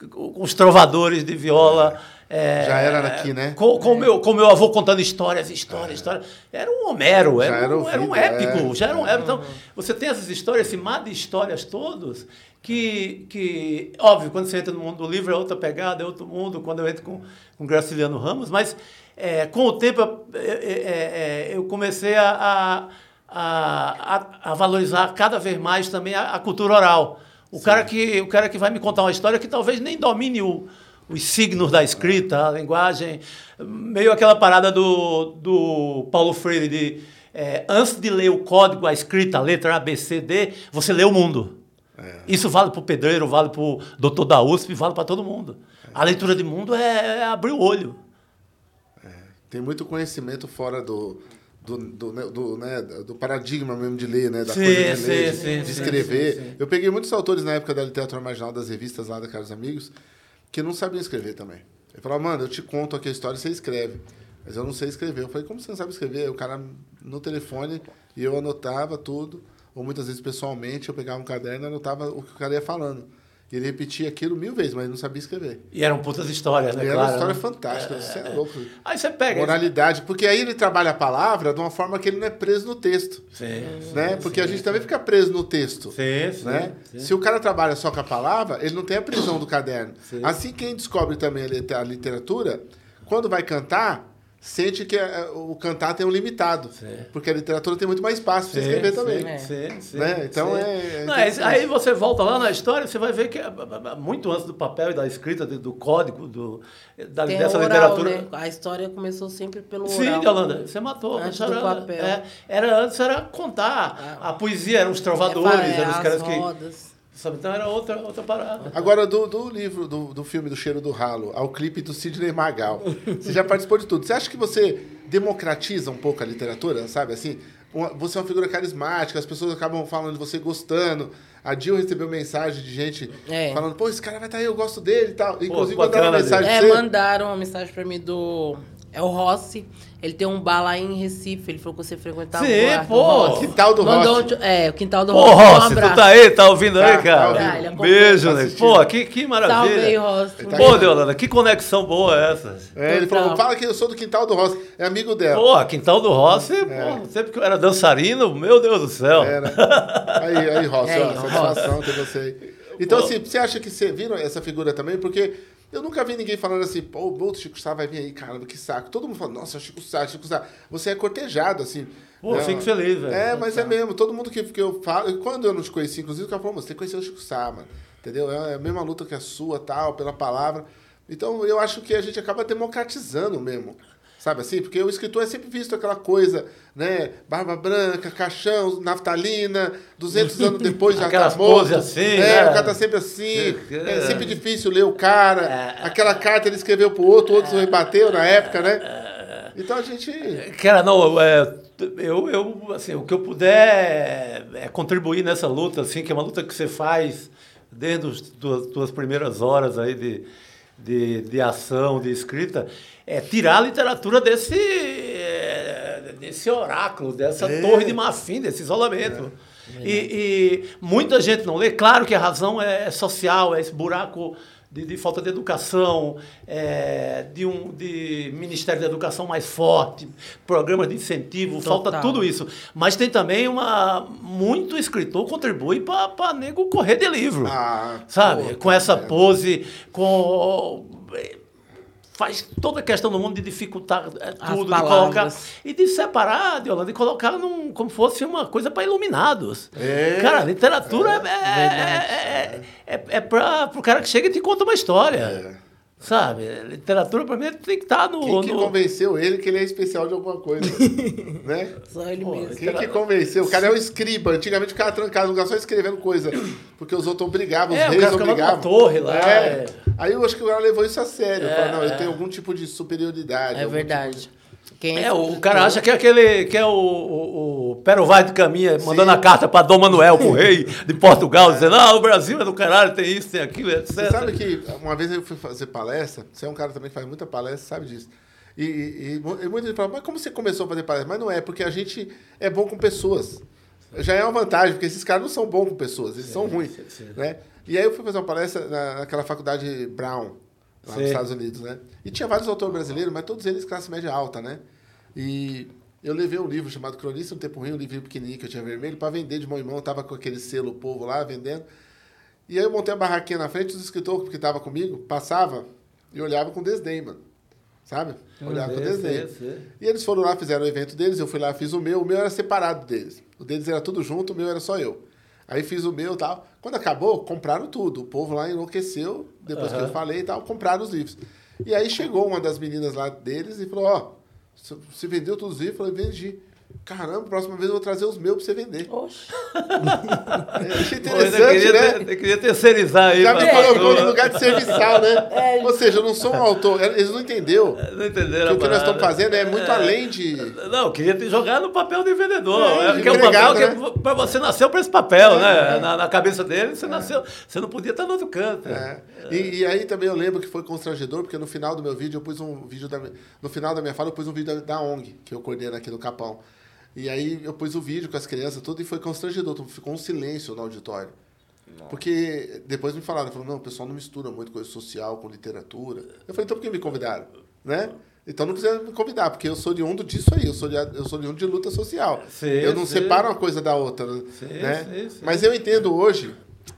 com os trovadores de viola. É é, Já era aqui, né? Com, com, meu, com meu avô contando histórias, histórias, é. histórias. Era um Homero, era, era, um, era um épico. É. Já era um épico. Então, você tem essas histórias, esse mar de histórias todos, que, que, óbvio, quando você entra no mundo do livro é outra pegada, é outro mundo, quando eu entro com, com Graciliano Ramos, mas é, com o tempo eu, é, eu comecei a, a, a, a, valorizar cada vez mais também a, a cultura oral. O cara, que, o cara que vai me contar uma história que talvez nem domine o os signos da escrita, a linguagem, meio aquela parada do, do Paulo Freire de é, antes de ler o código, a escrita, a letra A, B, C, D, você lê o mundo. É. Isso vale para o pedreiro, vale para o doutor da USP, vale para todo mundo. É. A leitura de mundo é, é abrir o olho. É. Tem muito conhecimento fora do, do, do, né, do, né, do, paradigma mesmo de ler, né? Da sim, coisa de sim, ler, sim, de, escrever. Eu peguei muitos autores na época da literatura marginal das revistas lá da Caros Amigos, que não sabiam escrever também. Ele falou, mano, eu te conto aqui a história e você escreve. Mas eu não sei escrever. Eu falei, como você não sabe escrever? O cara no telefone e eu anotava tudo. Ou muitas vezes pessoalmente eu pegava um caderno e anotava o que o cara ia falando. E ele repetia aquilo mil vezes, mas não sabia escrever. E eram putas histórias, né? E era uma história fantástica, é, você é, louco. Aí você pega. Moralidade, porque aí ele trabalha a palavra de uma forma que ele não é preso no texto. Sim. Né? Porque sim, a gente sim. também fica preso no texto. Sim, né? sim, Se o cara trabalha só com a palavra, ele não tem a prisão do caderno. Assim, quem descobre também a literatura, quando vai cantar, sente que é, o cantar tem um limitado. Sim. Porque a literatura tem muito mais espaço para você escrever sim, também. Sim, sim, né? Então é. Não, aí você volta lá na história, você vai ver que é, muito antes do papel e da escrita, do código, do, da, tem dessa oral, literatura. Né? A história começou sempre pelo Sim, oral. Yolanda, você matou. Antes era, do papel. É, era antes era contar. Ah. A poesia eram os trovadores, é, eram os caras rodas. que. Sabe? Então era outra, outra parada. Agora, do, do livro, do, do filme do Cheiro do Ralo, ao clipe do Sidney Magal, você já participou de tudo. Você acha que você democratiza um pouco a literatura, sabe? Assim, uma, você é uma figura carismática, as pessoas acabam falando de você gostando. A Jill recebeu mensagem de gente é. falando, pô, esse cara vai estar aí, eu gosto dele e tal. Inclusive, mandaram uma mensagem É, pra você. mandaram uma mensagem pra mim do. É o Rossi. Ele tem um bar lá em Recife. Ele falou que você frequentava Sim, o bar do pô. Rossi. Quintal do Mandou Rossi. um- É, o quintal do Pô, Rossi. um Rossi, tu abraço. tá aí, tá ouvindo Tá, aí, tá cara? ouvindo. Ah, ele um beijo, né? Pô, que, que maravilha. Salve aí, Rossi. Tá Pô. Deolanda, que conexão boa é essa? É, ele falou, fala que eu sou do Quintal do Rossi. É amigo dela. Pô, Quintal do Rossi, pô, sempre que eu era dançarino, meu Deus do céu. É, né? <laughs> Aí, aí, Rossi, É, ó, satisfação ter você aí. Então, Pô. assim, você acha que você viram essa figura também? Porque eu nunca vi ninguém falando assim, pô, o outro Chico Sá vai vir aí, caramba, que saco. Todo mundo fala, nossa, Chico Sá, Chico Sá. Você é cortejado, assim. Pô, Não, fico feliz, velho. É, mas é mesmo. Todo mundo que, que eu falo. Quando eu não te conheci, inclusive, o cara falou, "Mano, você conhecer o Chico Sá, mano. Entendeu? É a mesma luta que a sua, tal, pela palavra. Então, eu acho que a gente acaba democratizando mesmo. Sabe assim? Porque o escritor é sempre visto aquela coisa, né? Barba branca, caixão, naftalina, 200 anos depois já Aquelas tá morto. assim, É, né? o cara tá sempre assim. É. É sempre difícil ler o cara. Aquela carta ele escreveu pro outro, o outro rebateu na época, né? Então a gente... Cara, não, é, eu, eu, assim, o que eu puder é contribuir nessa luta, assim, que é uma luta que você faz desde as tuas, tuas primeiras horas aí de, de, de ação, de escrita, é tirar a literatura desse, é, desse oráculo, dessa torre de marfim, desse isolamento. E, e muita gente não lê. Claro que a razão é social, é esse buraco de, de falta de educação, é, de um de Ministério da Educação mais forte, programas de incentivo, falta Total. tudo isso. Mas tem também uma. Muito escritor contribui para nego correr de livro. Ah, sabe? com essa é. pose, com. Faz toda a questão do mundo de dificultar é, As tudo, de palavras. colocar. E de separar, de Holanda, e colocar num, como fosse uma coisa para iluminados. É. Cara, literatura é, é, é, é, para o cara que chega e te conta uma história. Sabe? Literatura, para mim, tem que estar no. É. Quem que no- convenceu ele que ele é especial de alguma coisa? <laughs> né? Só ele Pô, mesmo. Quem que convenceu? O cara é um escriba. Antigamente o cara trancado no lugar só escrevendo coisa. Porque os outros obrigavam, os É, o reis obrigavam. torre lá, É. é. Aí eu acho que o cara levou isso a sério. É, Falou, não, eu é. tenho algum tipo de superioridade. É verdade. Quem É, o cara acha que é aquele que é o, o, o Pero Vaz de Caminha mandando a carta para Dom Manuel, pro rei de Portugal, dizendo: ah, o Brasil é do caralho, tem isso, tem aquilo, etc. Você sabe que uma vez eu fui fazer palestra, você é um cara também que faz muita palestra, sabe disso. E, e, e mu- muita gente fala, mas como você começou a fazer palestra? Mas não é, porque a gente é bom com pessoas. Já é uma vantagem, porque esses caras não são bons com pessoas, eles são ruins. Né? E aí eu fui fazer uma palestra na, naquela faculdade Brown, lá Sim. nos Estados Unidos, né? E tinha vários autores brasileiros, mas todos eles classe média alta, né? E eu levei um livro chamado Cronista no Tempo Ruim, um livrinho pequenininho que eu tinha vermelho, para vender de mão em mão. Tava com aquele selo povo lá, vendendo. E aí eu montei a barraquinha na frente, os escritores que estavam comigo passavam e olhavam com desdém, mano. Sabe? Olhavam com sei, desdém. E eles foram lá, fizeram o evento deles, eu fui lá, fiz o meu. O meu era separado deles. O deles era tudo junto, o meu era só eu. Aí fiz o meu e tal. Quando acabou, compraram tudo. O povo lá enlouqueceu, depois que Aham. eu falei e tal, compraram os livros. E aí chegou uma das meninas lá deles e falou, ó, você- vendeu todos os livros? Eu falei, vendi. Caramba, próxima vez eu vou trazer os meus pra você vender. Oxe. Eu <laughs> achei Pô, eu interessante, queria, né? ter- eu queria terceirizar aí. Já me colocou no lugar de serviçal, né? <laughs> Ou seja, eu não sou um autor. Eles não entenderam. Não entenderam Que o que nós estamos fazendo é muito além de. Não, eu queria te jogar no papel de vendedor. É, É, de que é um papel que né? é, pra você nasceu para esse papel, né? Na, na cabeça dele, você nasceu. Você não podia estar no outro canto. É. E, e aí também eu lembro que foi constrangedor, porque no final do meu vídeo eu pus um vídeo da, no final da minha fala eu pus um vídeo da, da ONG, que eu coordeno aqui no Capão. E aí eu pus o vídeo com as crianças tudo e foi constrangedor, ficou um silêncio no auditório. Porque depois me falaram, falaram, não, o pessoal não mistura muito coisa social com literatura. Eu falei, então por que me convidaram? Né? Então não precisa me convidar, porque eu sou de um disso aí, eu sou de, eu sou de um de luta social. Sim, eu não sim. separo uma coisa da outra. Sim, né? sim, sim. Mas eu entendo hoje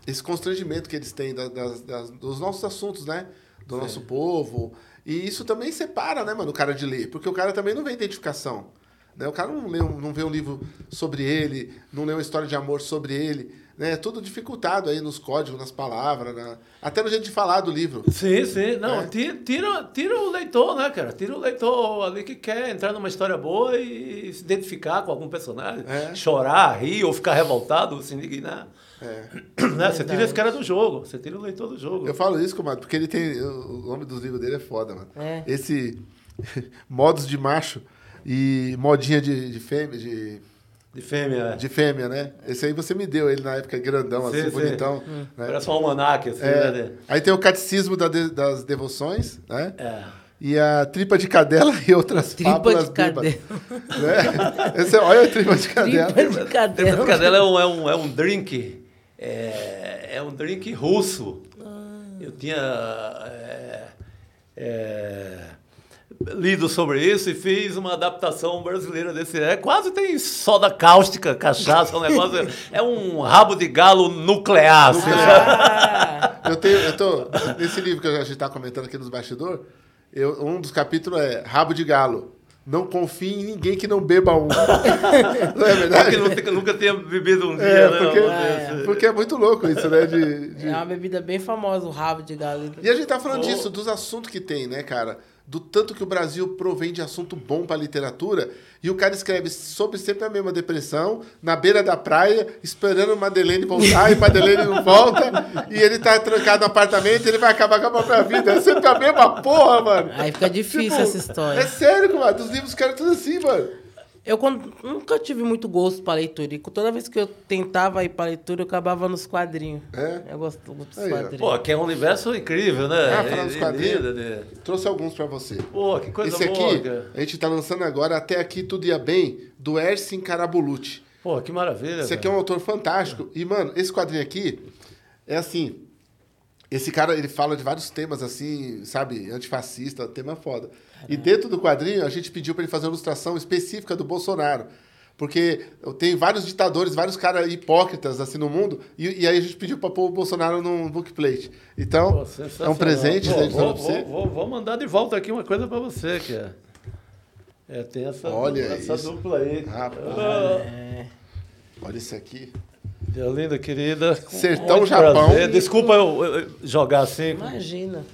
esse constrangimento que eles têm da- das- das- dos nossos assuntos, né? Do nosso povo. E isso também separa, né, mano, o cara de ler. Porque o cara também não vê identificação. Né? O cara não, lê, não vê um livro sobre ele, não lê uma história de amor sobre ele. Né? É tudo dificultado aí nos códigos, nas palavras, na- até no jeito de falar do livro. Sim, sim. Não, É. tira, tira, tira o leitor, né, cara? Tira o leitor ali que quer entrar numa história boa e se identificar com algum personagem. É. Chorar, rir ou ficar revoltado, se indignar. É. <clears throat> Né? Você tira esse cara do jogo. Você tira o leitor do jogo. Eu falo isso, comadre, porque ele tem. O nome dos livros dele é foda, mano. É. Esse <laughs> modos de macho e modinha de, de fêmea, de, De fêmea. de fêmea, né? Esse aí você me deu ele na época grandão, Sim, assim, sim. bonitão. né? Parece um almanaque, assim, É. né? Aí tem o catecismo da de- das devoções, né? É. E a tripa de cadela <laughs> e outras Tripa fábulas de bíblicas, cadela. Né? <laughs> Esse, é- olha a tripa de cadela. Tripa de Tripa de cadela. cadela é um, é um, é um drink. É, é um drink russo. Eu tinha é, é, lido sobre isso e fiz uma adaptação brasileira desse. É, quase tem soda cáustica, cachaça, um negócio. É um rabo de galo nuclear. assim, sabe? Ah, Eu tenho, eu tô, nesse livro que a gente está comentando aqui nos bastidores, eu, um dos capítulos é Rabo de Galo. Não confie em ninguém que não beba um. <laughs> não é verdade? Que nunca, nunca tenha bebido um dia, É, né? porque, É. porque é muito louco isso, né? De, de- É uma bebida bem famosa, o rabo de galo. E a gente tá falando disso, dos assuntos que tem, né, cara? Do tanto que o Brasil provém de assunto bom pra literatura. E o cara escreve sobre sempre a mesma depressão, na beira da praia, esperando Madeleine voltar, e Madeleine não volta. E ele tá trancado no apartamento, ele vai acabar com a própria vida. É sempre a mesma porra, mano. Aí fica difícil essa história. É sério, mano. Dos livros, cara, tudo assim, mano. Eu quando- nunca tive muito gosto pra leitura. E toda vez que eu tentava ir pra leitura, eu acabava nos quadrinhos. É? Eu gosto dos Aí, quadrinhos. Pô, que é um universo incrível, né? Ah, falando dos quadrinhos. lindo, né? Trouxe alguns pra você. Pô, que coisa Esse boa, aqui, cara. a gente tá lançando agora, Até Aqui Tudo Ia Bem, do Ersin Carabulucci. Pô, que maravilha. Esse aqui é um autor fantástico. E, mano, esse quadrinho aqui é assim. Esse cara, ele fala de vários temas assim, sabe? Antifascista, tema foda. E dentro do quadrinho, a gente pediu pra ele fazer uma ilustração específica do Bolsonaro. Porque tem vários ditadores, vários caras hipócritas assim no mundo. E, e aí a gente pediu pra pôr o Bolsonaro num bookplate. Então, Pô, é um presente Pô, da edição vou, vou, vou, vou mandar de volta aqui uma coisa pra você, que é. É, tem essa, Olha essa isso. dupla aí. Rapaz. Ah, Olha esse aqui. Dia linda, querida. Sertão, Muito Japão. prazer. Desculpa eu, eu jogar assim. Imagina.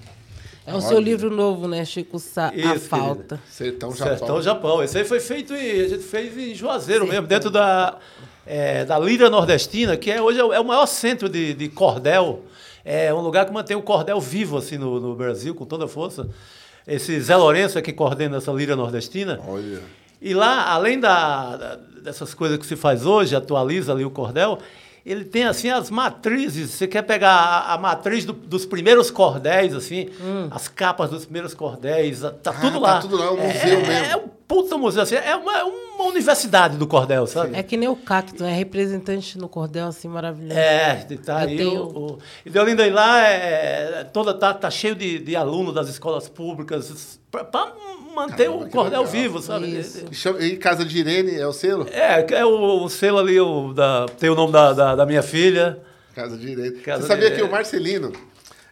É o seu livro novo, né, Chico Sá? a Isso, Falta. Sertão, Japão. Sertão Japão. Esse aí foi feito em. A gente fez em Juazeiro mesmo, dentro da, é, da Líria Nordestina, que é, hoje é o, é o maior centro de, de cordel. É um lugar que mantém o cordel vivo assim no, no Brasil, com toda a força. Esse Zé Lourenço é que coordena essa Líria Nordestina. Olha. E lá, além da, da- dessas coisas que se faz hoje, atualiza ali o cordel, ele tem assim as matrizes. Você quer pegar a, a matriz do- dos primeiros cordéis, assim, as capas dos primeiros cordéis, tá Ah, tudo tá lá. tudo lá, é um museu é, mesmo. É um puta museu, assim, é uma, é uma universidade do cordel, sabe? É que nem o cacto, é representante no cordel, assim, maravilhoso. É, tá aí tenho- o, o... E Deolinda, aí lá é, toda, tá, tá cheio de, de alunos das escolas públicas para manter Caramba, o cordel legal. vivo, sabe? Isso. E Casa de Irene é o selo? É, é o, o selo ali, o da, tem o nome da, da, da minha filha. Casa de Irene. Casa Você sabia de que o. Marcelino,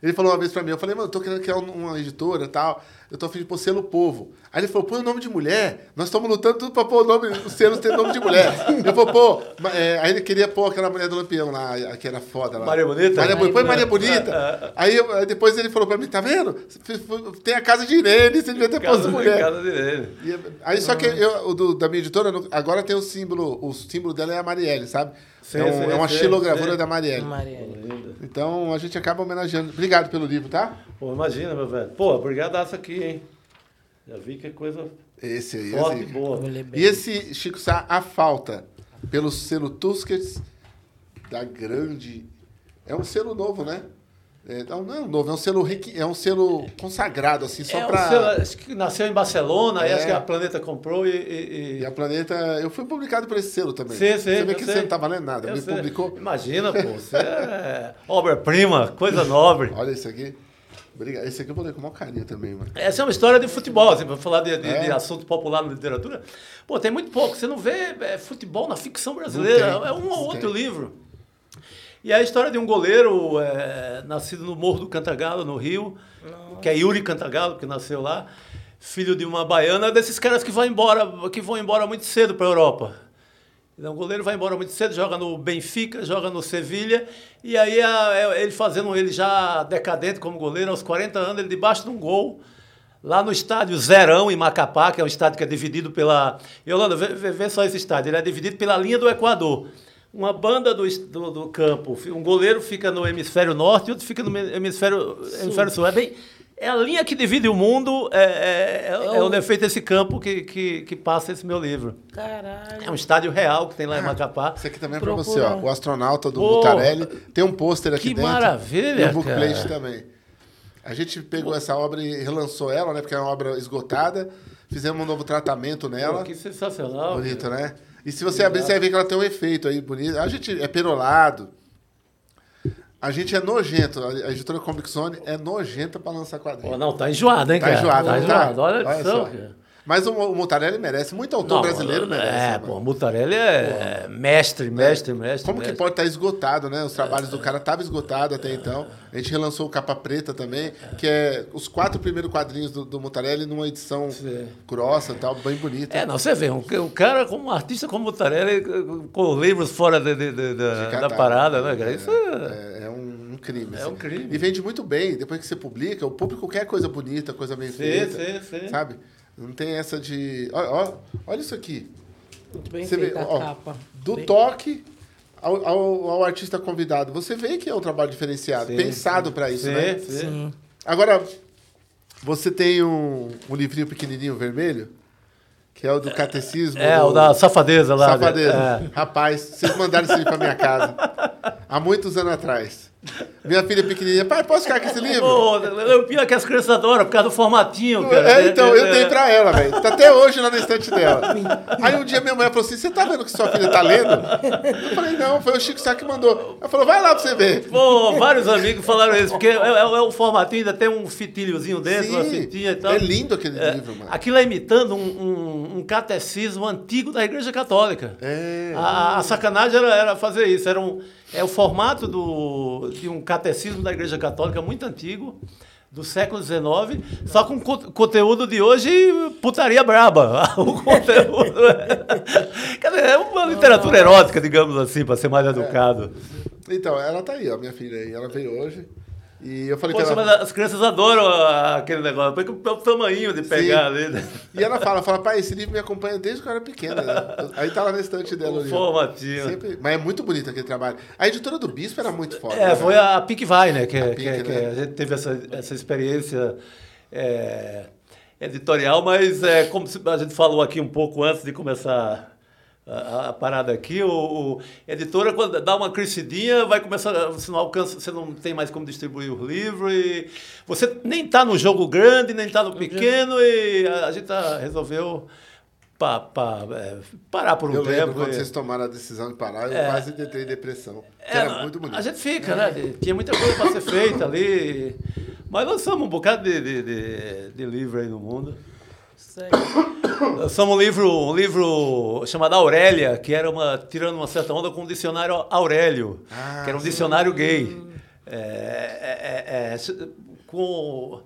ele falou uma vez pra mim, eu falei, mano, eu tô querendo criar um- uma editora e tal, eu tô a fim de pôr selo povo. Aí ele falou, põe o nome de mulher, nós estamos lutando tudo pra pôr o nome, os selos ter nome de mulher. Eu falei, pô, ma- é, aí ele queria pôr aquela mulher do Lampião lá, que era foda lá. Maria Bonita? Maria Bonita, põe Maria Maria Bonita. Aí, eu- aí depois ele falou pra mim, tá vendo? Tem a Casa de Irene, você devia ter posto mulher. Casa dele. E, aí só que eu, o do- da minha editora, agora tem o símbolo, o símbolo dela é a Marielle, sabe? Sim, é, um- sim, é uma sim, xilogravura da Marielle. Marielle. Então a gente acaba homenageando. Obrigado pelo livro, tá? Pô, imagina, meu velho. Pô, obrigadaço aqui, hein? Já vi que é coisa Esse aí. forte e esse. boa. E esse Chico Sá, A Falta, pelo selo Tuskets da Grande. É um selo novo, né? É, não, é um novo, é um selo, é um selo consagrado, assim, só é, pra. o seu, acho que nasceu em Barcelona, É. acho que a Planeta comprou e... e- e- a Planeta. Eu fui publicado por esse selo também. Sim, sim, Você vê que sei. você não tá valendo nada. Eu Me sei. publicou. Imagina, pô, <laughs> você é obra-prima, coisa nobre. Olha esse aqui. Obrigado. Esse aqui eu vou ler com o maior carinho também, mano. Essa é uma história de futebol, assim, para falar de, de- É. de assunto popular na literatura. Pô, tem muito pouco. Você não vê é, futebol na ficção brasileira. É um ou outro livro. E é a história de um goleiro é, nascido no Morro do Cantagalo, no Rio, que é Yuri Cantagalo, que nasceu lá, filho de uma baiana, desses caras que vão embora, que vão embora muito cedo para a Europa. Então, o goleiro vai embora muito cedo, joga no Benfica, joga no Sevilha, e aí a- é- ele fazendo ele já decadente como goleiro, aos 40 anos, ele debaixo de um gol, lá no estádio Zerão, em Macapá, que é um estádio que é dividido pela... Yolanda, vê- vê só esse estádio, ele é dividido pela linha do Equador. Uma banda do, do, do campo, um goleiro fica no hemisfério norte e outro fica no hemisfério hemisfério sul. É bem... É a linha que divide o mundo, é, é, é, é onde é feito esse campo que, que, que passa esse meu livro. Caralho. É um estádio real que tem lá em Macapá. Esse aqui também é pra Procura. você, ó. O astronauta do Pô, Mutarelli. Tem um pôster aqui que dentro. maravilha, E um bookplate cara. também. A gente pegou essa obra e relançou ela, né? Porque é uma obra esgotada. Fizemos um novo tratamento nela. Pô, que sensacional. Bonito, né? E se você abrir, você vai ver que ela tem um efeito aí bonito. A gente é perolado. A gente é nojento. A editora Comic Zone é nojenta pra lançar Pô, quadrinho. não, tá enjoado, hein, Tá cara? enjoado, Tá não tá? enjoado. Olha, Olha só, cara. Mas o, o Mutarelli merece. Muito autor Não, brasileiro merece. É, né, pô, o Mutarelli é mestre, mestre, mestre. Como que mestre. pode estar esgotado, né? Os trabalhos do cara estavam esgotados até então. A gente relançou o Capa Preta também, que é os quatro primeiros quadrinhos do, do Mutarelli numa edição grossa e tal, bem bonita. É, não, você vê, um, um cara como um artista como o Mutarelli, com livros fora de- de- de- da- da parada, né, cara? Isso é... É, é um, crime. É um crime. E vende muito bem. Depois que você publica, o público quer coisa bonita, coisa bem feita. sim, sim. Sabe? Não tem essa de. Olha, ó, olha isso aqui. Muito bem Você vê, feita a ó, capa. do Bem- toque ao, ao- ao artista convidado. Você vê que é um trabalho diferenciado, Sim, pensado para isso, sim, né? sim. Agora, você tem um, um livrinho pequenininho vermelho, que é o do catecismo. É, do- o da safadeza lá. né? Safadeza. É. Rapaz, vocês mandaram isso aí pra minha casa. Há muitos anos atrás. Minha filha pequenininha, pai, posso ficar com esse livro? Pô, o pior é que as crianças adoram, por causa do formatinho, cara. É, então, eu É, dei pra ela, velho. Tá até hoje lá na estante dela. Aí um dia minha mulher falou assim: Você tá vendo que sua filha tá lendo? Eu falei: Não, foi o Chico Sá que mandou. Ela falou: Vai lá pra você ver. Pô, vários amigos falaram isso, porque é, é, é um formatinho, ainda tem um fitilhozinho dentro, uma Sim, fitinha e tal. é lindo aquele É, livro, mano. Aquilo é imitando um, um- um catecismo antigo da Igreja Católica. É. A, a sacanagem era, era fazer isso. Era um, é o formato do, de um catecismo da Igreja Católica muito antigo, do século XIX, só com co- conteúdo de hoje putaria braba. <laughs> O conteúdo é, quer dizer, é uma literatura erótica, digamos assim, para ser mais educado. Então, ela tá aí, ó, minha filha aí. Ela veio hoje. E eu falei Poxa, que mas ela. as crianças adoram ah, aquele negócio, porque é o tamanho de pegar ali. né? E ela fala, fala, pai, esse livro me acompanha desde que eu era pequena. né? Aí tá lá na estante dela. O formatinho. Sempre- Mas é muito bonito aquele trabalho. A editora do Bispo era muito foda. É, né, foi a Pink Vai, né? Que, A que- Pink, que né? a gente teve essa, essa experiência é, editorial, mas é, como a gente falou aqui um pouco antes de começar a, a parada aqui, o, o a editora, quando dá uma crescidinha, vai começar, você não alcança, você não tem mais como distribuir o livro, e você nem está no jogo grande, nem está no pequeno, e a, a gente tá- resolveu pa, pa- é, parar por um Eu lembro tempo. quando e- vocês tomaram a decisão de parar, eu É. quase entrei em depressão. é, era muito bonito. A gente fica, né? Tinha muita coisa para ser feita ali. Mas lançamos um bocado de, de, de, de livro aí no mundo. Segue. <coughs> Lançamos um livro, um livro chamado Aurélia, que era uma, tirando uma certa onda com o dicionário Aurélio, Ah, que era um dicionário gay. É, é, é, é, com,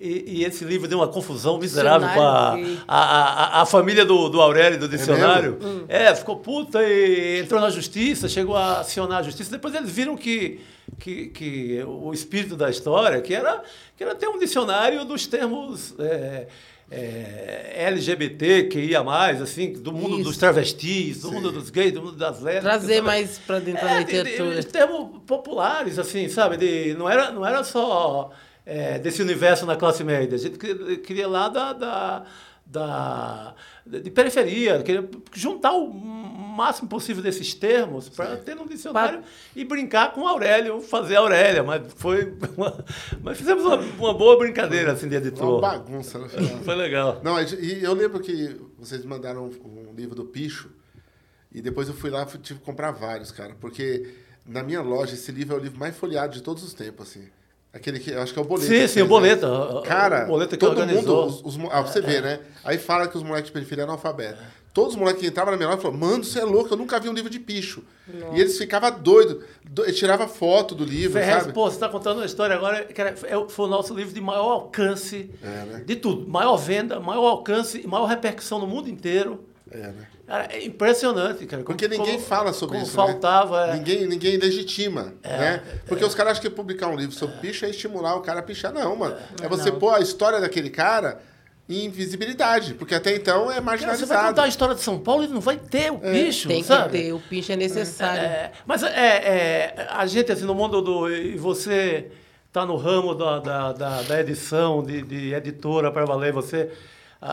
e, e esse livro deu uma confusão miserável com a, a, a, a família do, do Aurélio, do dicionário. mesmo? É, ficou puta e entrou na justiça, chegou a acionar a justiça. Depois eles viram que, que, que o espírito da história, que era, que era ter um dicionário dos termos é, é, LGBT, que ia mais, assim, do mundo Isso. dos travestis, do mundo dos gays, do mundo das lésbicas. Trazer sabe? mais pra dentro da É, de- de- literatura. de termos populares, assim, sabe? De, não, era, não era só é, desse universo na classe média. A gente que- queria lá da, da, da- de periferia, queria juntar o máximo possível desses termos para ter um dicionário e brincar com Aurélio, fazer Aurélia. Mas foi uma- mas fizemos uma, uma boa brincadeira assim de Uma editor. bagunça no final. Foi legal. Não, e eu lembro que vocês mandaram um, livro do Picho e depois eu fui lá e tive que comprar vários, cara, porque na minha loja esse livro é o livro mais folheado de todos os tempos, assim. Aquele que acho que é o boleto. Sim, sim, o boleto. né? Cara, o boleto que todo organizou. mundo, os, os ah, você vê, né? Aí fala que os moleques de periferia eram analfabetos. Todos os moleques que entravam na minha loja falaram, mano, você é louco, eu nunca vi um livro de picho. E eles ficavam doidos, do, tirava foto do livro, Ferrez, sabe? pô, você está contando uma história agora que era- é- foi o nosso livro de maior alcance É, né? de tudo. Maior venda, maior alcance maior repercussão no mundo inteiro. É, né? Cara, é impressionante, cara. Porque Como- ninguém como- fala sobre como isso. faltava. Né? é. Ninguém, ninguém legitima. né? Porque os caras acham que publicar um livro sobre picho é estimular o cara a pichar. Não, mano. É você Não. pôr a história daquele cara em visibilidade. Porque até então é Cara, você vai marginalizado. contar a história de São Paulo e não vai ter o bicho, Tem que sabe? ter, o pinche é necessário. É, mas é, é, a gente, assim, no mundo do. E você está no ramo da, da, da, da edição, de, de editora para valer, você a-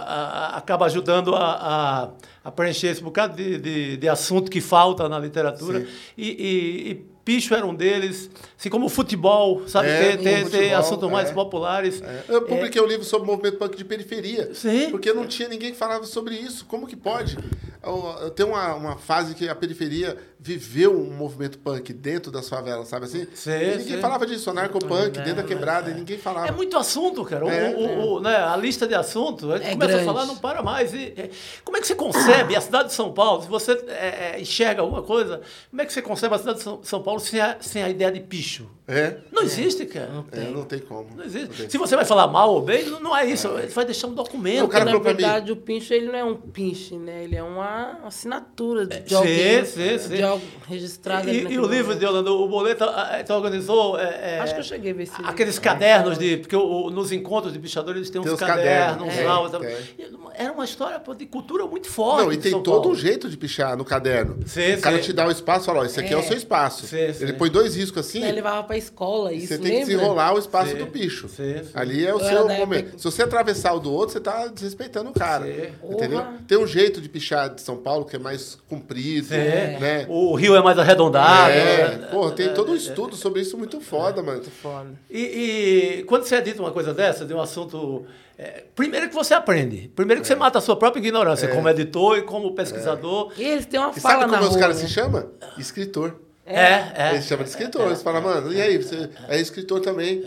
a- acaba ajudando a, a, preencher esse bocado de, de, de assunto que falta na literatura. E, e, e Picho era um deles, assim como o futebol, sabe? É, ter ter, futebol, assuntos mais é. populares. É, Eu publiquei o livro sobre o movimento punk de periferia. Sim. Porque não tinha ninguém que falava sobre isso. Como que pode? Eu- eu- Tem uma, uma fase que a periferia viveu um movimento punk dentro das favelas, sabe assim? Sim, E ninguém sim. falava disso, anarcopunk, dentro da quebrada, e ninguém falava. É muito assunto, cara. O- É, o- o- né, a lista de assuntos, a gente É começa grande. a falar, não para mais. E, é, como é que você concebe a cidade de São Paulo? Se você é, é, enxerga alguma coisa, como é que você concebe a cidade de São, Paulo sem a, sem a ideia de picho? É, Não existe, cara. é, não tem como. Não existe. Não tem. Se você vai falar mal ou bem, não, não é isso. Ele vai deixar um documento. O cara na falou pra mim- verdade, o pinche ele não é um pinche, né? Ele é uma assinatura de, de sim, alguém sim, sim. de algo registrado. E, e o livro de Orlando, o Boleto ah, então, organizou. é, é, Acho que eu cheguei a ver esse livro. Aqueles cadernos de. Porque o- o- nos encontros de pichadores eles têm uns Tem os cadernos, cadernos, uns é, lá, tem. Era uma história pô, de cultura muito forte. Não, e tem São todo Paulo. um jeito de pichar no caderno. Sim, o cara te dá o espaço e fala, ó, esse aqui é, o seu espaço. Sim, sim. Ele põe dois riscos assim, Ele levava pra escola, isso, você tem que lembra? desenrolar o espaço Sim. do picho. Sim, sim. Ali é o era seu da momento. época- Se você atravessar o do outro, você tá desrespeitando o cara. Sim. Entendeu? Porra. Tem um jeito de pichar de São Paulo que é mais comprido, É. né? O rio é mais arredondado. É, né? pô, tem todo um estudo sobre isso muito foda, mano. Foda. E, e quando você é dito uma coisa dessa, de um assunto. É, primeiro que você aprende. Primeiro que É. você mata a sua própria ignorância, como editor e como pesquisador. E eles têm uma E fala sabe na como os caras né? se chamam? Escritor. É, é. Eles chamam de escritor. Eles falam, mano, e aí? Você é escritor também.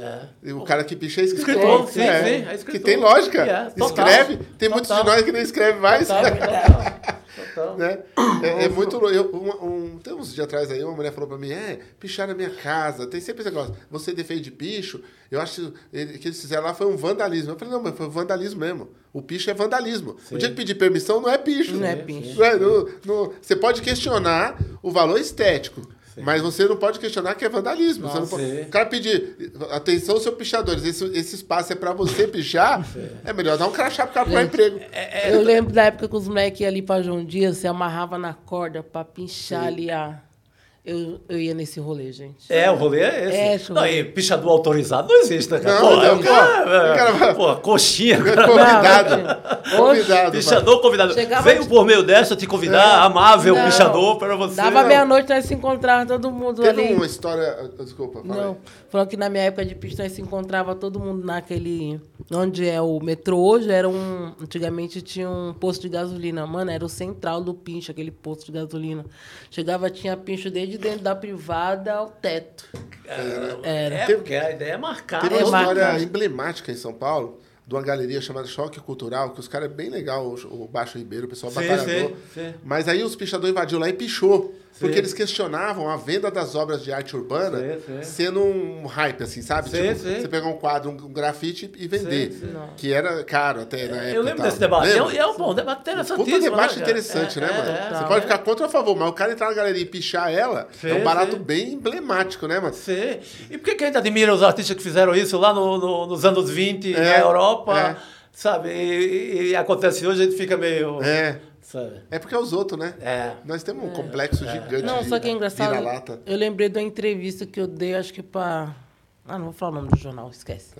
O cara que picha é escritor. Escritor, sim, é. sim, é escritor. Que tem lógica. É, total. Escreve. Tem muitos de Total. nós que nem escreve mais. Total, <laughs> total, total. né? É, é muito louco. Eu, um, um, tem uns dias atrás aí, uma mulher falou pra mim, é, pichar na minha casa. Tem sempre esse negócio. Você defende picho. Eu acho que ele- que eles fizeram lá foi um vandalismo. Eu falei, não, mas foi vandalismo mesmo. O picho é vandalismo. O dia que pedir permissão não é picho. Não é picho. Não é, não- não- você pode questionar o valor estético. Mas você não pode questionar que é vandalismo. Você não pode- sim. o cara pedir, atenção, seus pichadores, esse, esse espaço é pra você pichar, é melhor dar um crachá pro cara procurar emprego. É, Eu lembro da época que os moleques iam ali pra João Dias, você amarrava na corda pra pinchar ali a... Eu, eu ia nesse rolê, gente. É, o rolê é esse. É, eu não, e pichador autorizado não existe, né, cara? Não, Pô, não, é o cara, cara vai- pô, coxinha. <laughs> Convidado. Não, Convidado. Pichador convidado. Chegava Veio de- por meio dessa te convidar, amável Não. pichador para você. Dava meia-noite, nós se encontrava todo mundo Teve ali. uma história. Desculpa, fala. Não, falando que na minha época de pista nós se encontrava todo mundo naquele. Onde é o metrô hoje, era um. Antigamente tinha um posto de gasolina. Mano, era o central do pincho, aquele posto de gasolina. Chegava, tinha pincho desde dentro da privada ao teto. Era. É, porque a ideia é marcar. Teve né? uma É história marcado. emblemática em São Paulo, de uma galeria chamada Choque Cultural, que os caras é bem legal, o, o Baixo Ribeiro, o pessoal Sim, batalhador. sim, sim. Mas aí os pichadores invadiu lá e pichou. Porque eles questionavam a venda das obras de arte urbana Sim, sim. sendo um hype, assim, sabe? Sim, tipo, você pegar um quadro, um, grafite e vender. Que era caro até na época. Eu lembro desse debate. É, Lembra? um- é um bom debate interessantíssimo. Puta debate né, cara? interessante, É, né, é, mano? é. Você pode ficar contra ou a favor, mas o cara entrar na galeria e pichar ela é um barato bem emblemático, né, mano? Sim. E por que, que a gente admira os artistas que fizeram isso lá no- no- nos anos 20 É, na Europa? é. Sabe? E, e- e acontece hoje, a gente fica meio. É. Sabe? É porque é os outros, né? É. Nós temos um complexo gigante Não, de só que é engraçado. vira-lata. Eu lembrei de uma entrevista que eu dei, acho que pra. Ah, não vou falar o nome do jornal, esquece.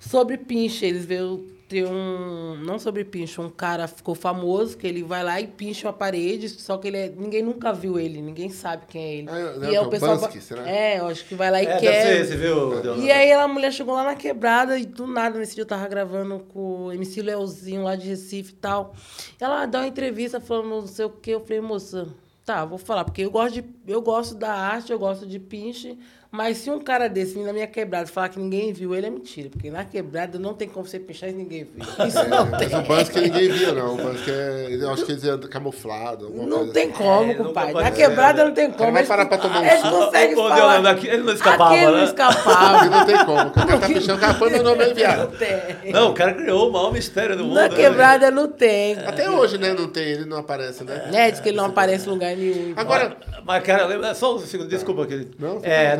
Sobre pinche, eles veio ter um. Não sobre pinche, um cara ficou famoso, que ele vai lá e pincha uma parede, só que ele é, ninguém nunca viu ele, ninguém sabe quem é ele. Ah, eu- não, e que é é o o pessoal. Bansky, será? É, eu acho que vai lá e É, deve quer. ser esse, viu? Leonardo? E aí a mulher chegou lá na quebrada e do nada, nesse dia eu tava gravando com o MC Leozinho lá de Recife e tal. Ela dá uma entrevista falando não sei o quê. Eu falei, moça, tá, vou falar, porque eu gosto, de, eu gosto da arte, eu gosto de pinche, mas se um cara desse vir na minha quebrada e falar que ninguém viu ele, é mentira. Porque na quebrada não tem como você pinchar e ninguém viu. Isso não tem. Mas o Bansky ninguém via, não. O Bansky é. Eu acho que eles iam camuflado. Não coisa tem assim. como, É, compadre. Na quebrada não tem como. vai Eles- parar pra tomar um Eles suco. conseguem Ô, ô, falar. Ele não escapava, Aquele não né? escapava. Não tem como. O cara tá pichando, o cara põe meu nome <laughs> aí, viado. Não tem. Não, o cara criou o maior mistério do mundo. Na né? quebrada não tem. Até hoje, né? Não tem, ele não aparece, né? É, diz que ele não aparece em lugar nenhum. Agora, Mas, cara, lembra- só um segundo, desculpa, querido. Não, é, à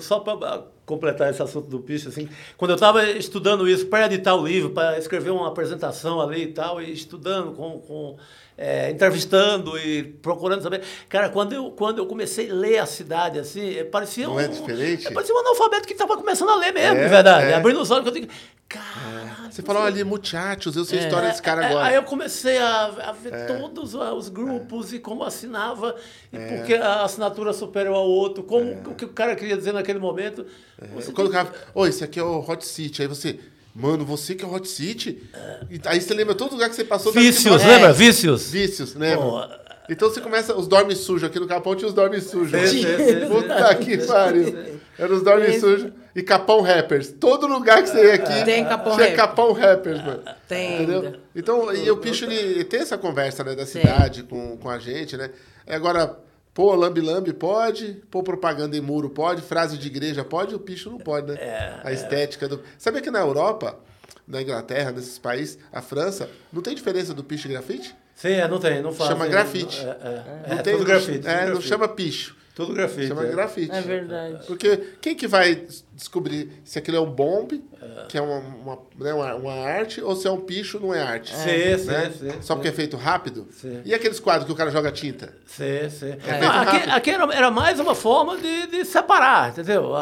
só para completar esse assunto do picho, assim, quando eu estava estudando isso para editar o livro, para escrever uma apresentação ali e tal, e estudando, com, com, é, entrevistando e procurando saber. Cara, quando eu, quando eu comecei a ler a cidade, assim, é, parecia Não um. é diferente? é, parecia um analfabeto que estava começando a ler mesmo, É, de verdade. é. Abrindo os olhos, eu digo, caralho. você falou ali, muchachos, eu sei a história desse cara É, agora. Aí eu comecei a, a ver todos os grupos e como assinava, e porque a assinatura superior ao outro, como o que o cara queria dizer naquele momento. Você tem- cara. Ô, esse aqui é o Hot City. Aí você. Mano, você que é o Hot City? E aí você lembra todo lugar que você passou. Vícios, falado- lembra? Vícios. Vícios, lembra? Pô, Então você começa. Os dorme sujos. Aqui no Capão tinha os dorme sujos. Puta que pariu. Eram os dorme Esse- sujos. E Capão Rappers. Todo lugar que você ia aqui. Tem Capão tinha Rappers. Capão Rappers, mano. Tem Entendeu? Então, e o Picho, ele tem essa conversa, né, da cidade com, com a gente, né? É, Agora, pô, lambe-lambe pode, pô, propaganda em muro pode, frase de igreja pode, o Picho não pode, né? É, a estética do... Sabia que na Europa, na Inglaterra, nesses países, a França, não tem diferença do Picho e grafite? Sim, é, não tem, não faz. Chama grafite. É, é, é, Não tem, tudo grafite. É, tudo não chama Picho, Tudo grafite. chama é. grafite. É verdade. Porque quem que vai descobrir se aquilo é um bombe, que é uma, uma, né, uma, uma arte, ou se é um picho, não é arte? Sim, sim, né? sim, Só sim. porque é feito rápido? Sim. E aqueles quadros que o cara joga tinta? Sim, sim. É Não, aqui aqui era, era mais uma forma de, de separar, entendeu? A,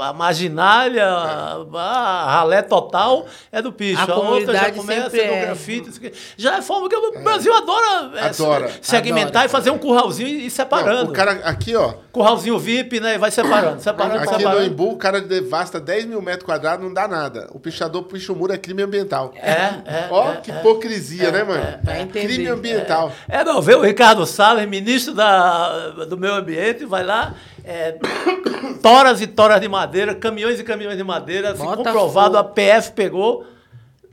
a, a marginalha, a, a ralé total é do picho. A A, outra já começa é. grafite. isso aqui. Já é forma que o Brasil adora, é, Adora. se- segmentar Adora. e fazer um curralzinho e ir separando. Não, o cara aqui, ó. Curralzinho VIP, né? E vai separando, separando, Aqui no separando. Embu, o cara devasta 10 mil metros quadrados, não dá nada. O pichador puxa o muro é crime ambiental. É, é. <laughs> Ó, é, que é. hipocrisia, né, mano? Pra entender. Crime ambiental. É, não, vê o Ricardo Salles, ministro da, do meio ambiente, vai lá, é, <coughs> toras e toras de madeira, caminhões e caminhões de madeira, assim, comprovado, fogo. a PF pegou,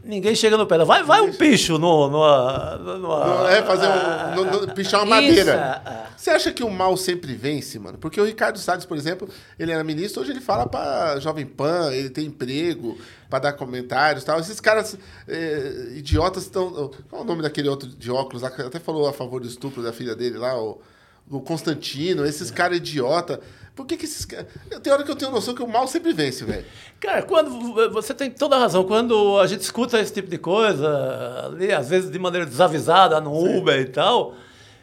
ninguém chega no pé. Vai, vai um picho no, no, é fazer um. no- no- pichar uma Isso. madeira. É, é. Você acha que o mal sempre vence, mano? Porque o Ricardo Salles, por exemplo, ele era ministro, hoje ele fala pra Jovem Pan, ele tem emprego pra dar comentários e tal. Esses caras eh, idiotas estão. Qual é o nome daquele outro de óculos lá que até falou a favor do estupro da filha dele lá, o, o Constantino, esses caras idiota. Por que, que esses caras. Tem hora que eu tenho noção que o mal sempre vence, velho. Cara, quando você tem toda a razão, quando a gente escuta esse tipo de coisa, ali, às vezes de maneira desavisada, no Uber e tal,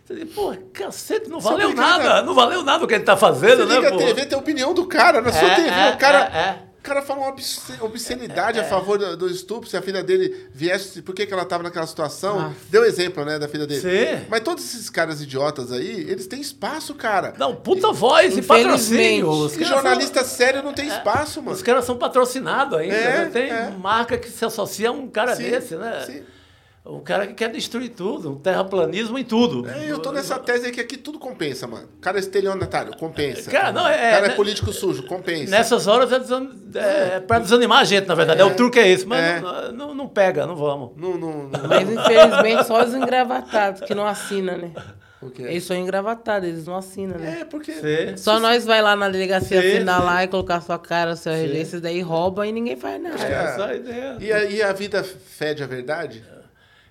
você diz, pô, cacete, não valeu nada, não valeu nada o que ele tá fazendo, Você né, liga pô? a TV, tem a opinião do cara, na sua É, TV. é, o cara. é, é. O cara fala uma obsce- obscenidade a favor do, do estupro, se a filha dele viesse, por que, que ela estava naquela situação? Ah. Deu exemplo, né, da filha dele. Sim. Mas todos esses caras idiotas aí, eles têm espaço, cara. Não, puta voz e patrocínio. Os E caras jornalista sério não tem espaço, são, mano. os caras são patrocinados ainda. É, né? Tem é. marca que se associa a um cara Sim, desse, né? sim. Um cara que quer destruir tudo, um terraplanismo em tudo. É, eu tô nessa tese aí que aqui tudo compensa, mano. O cara é estelionatário, compensa. Cara, não, é- O cara é né- político sujo, compensa. Nessas horas é, desan... é pra desanimar a gente, na verdade. É, o truque é esse, mas É. não, não, não pega, não vamos. Não, não, não. Mas infelizmente só os engravatados que não assinam, né? O? Eles são engravatados, eles não assinam, né? É, porque. Sim. Só nós vai lá na delegacia Sim, assinar sim. lá e colocar sua cara, seu RG, esses daí roubam e ninguém faz nada. É essa a ideia. E a, e a vida fede a verdade?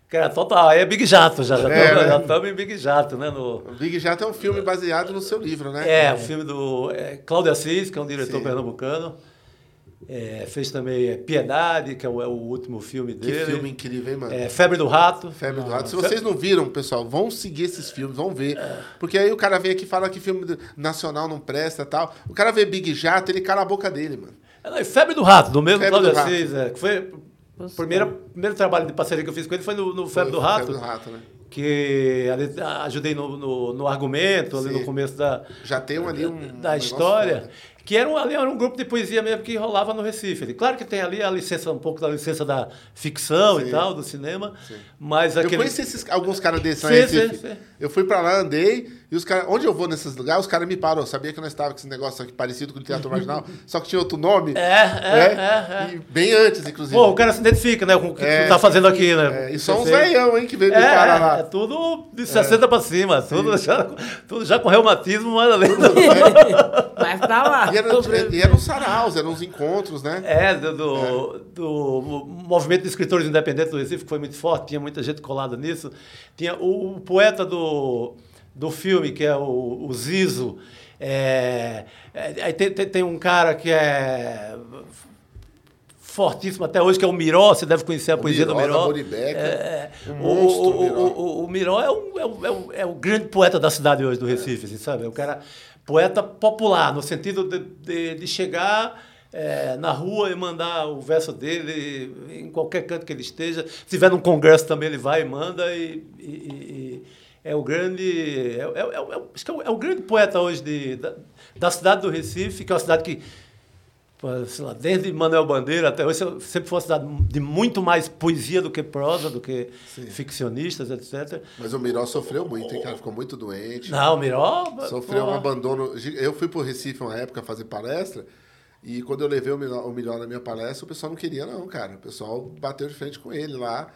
Cara, total, aí é Big Jato já. Já É, né? estamos em Big Jato, né? No... Big Jato é um filme baseado no seu livro, né? É, o filme do é, Cláudio Assis, que é um diretor Sim. pernambucano. É, fez também é, Piedade, que é o, é o último filme Que dele. filme incrível, hein, mano? É, Febre do Rato. Febre do Rato. Se vocês não viram, pessoal, vão seguir esses filmes, vão ver. Porque aí o cara vem aqui e fala que filme nacional não presta e tal. O cara vê Big Jato, ele cala a boca dele, mano. É, não, Febre do Rato, do mesmo Febre Cláudio. Assis. É, que foi o primeiro, primeiro trabalho de parceria que eu fiz com ele foi no, no Febre do Rato. Febre do Rato, né? Que ali, ah, ajudei no, no, no argumento, ali Sim. no começo da, Já tem um ali um. da história. Que era um, ali era um grupo de poesia mesmo que rolava no Recife. ali. Claro que tem ali a licença, um pouco da licença da ficção Sim. e tal, do cinema. Mas Eu aquele. conheci esses, alguns caras desses Sim, Recife. sim, sim. Eu fui pra lá, andei, e os caras. Onde eu vou nesses lugares, os caras me param. Eu sabia que nós estávamos com esse negócio aqui parecido com o Teatro Marginal, <laughs> só que tinha outro nome. É, é, é, é. E bem antes, inclusive. Pô, o cara se identifica, né? Com o que É, tu tá fazendo aqui, né? É, e só Você- veião, hein, que veio me É, parar é, lá. é tudo de 60 pra cima, tudo já, tudo já com reumatismo, mas além do... <laughs> Mas tá lá. E, era, eram saraus, eram uns encontros, né? É, do, do, do movimento de escritores independentes do Recife, que foi muito forte, tinha muita gente colada nisso. Tinha o, o poeta do, do filme, que é o, o Zizo. É, é, aí tem, tem, tem um cara que é fortíssimo até hoje, que é o Miró, você deve conhecer a O poesia Miró, do Miró. Moribeca. É, Um o, monstro, o, o Miró. o, o, o Miró é, um, é, um, é, um, é o grande poeta da cidade hoje, do Recife, assim, sabe? É um cara poeta popular, no sentido de, de, de chegar é, na rua e mandar o verso dele em qualquer canto que ele esteja. Se tiver num congresso também, ele vai e manda e- e é o grande, é, é, é, é, acho que é o, é o grande poeta hoje de, da, da cidade do Recife, que é uma cidade que sei lá, desde Manuel Bandeira até hoje, sempre fosse dado de muito mais poesia do que prosa, do que ficcionistas, etc. Mas o Miró sofreu muito, hein, cara? Ficou muito doente. Não, o Miró... Sofreu pô, um abandono. Eu fui pro Recife uma época fazer palestra. E quando eu levei o Miró, o Miró na minha palestra, o pessoal não queria, não, cara. O pessoal bateu de frente com ele lá.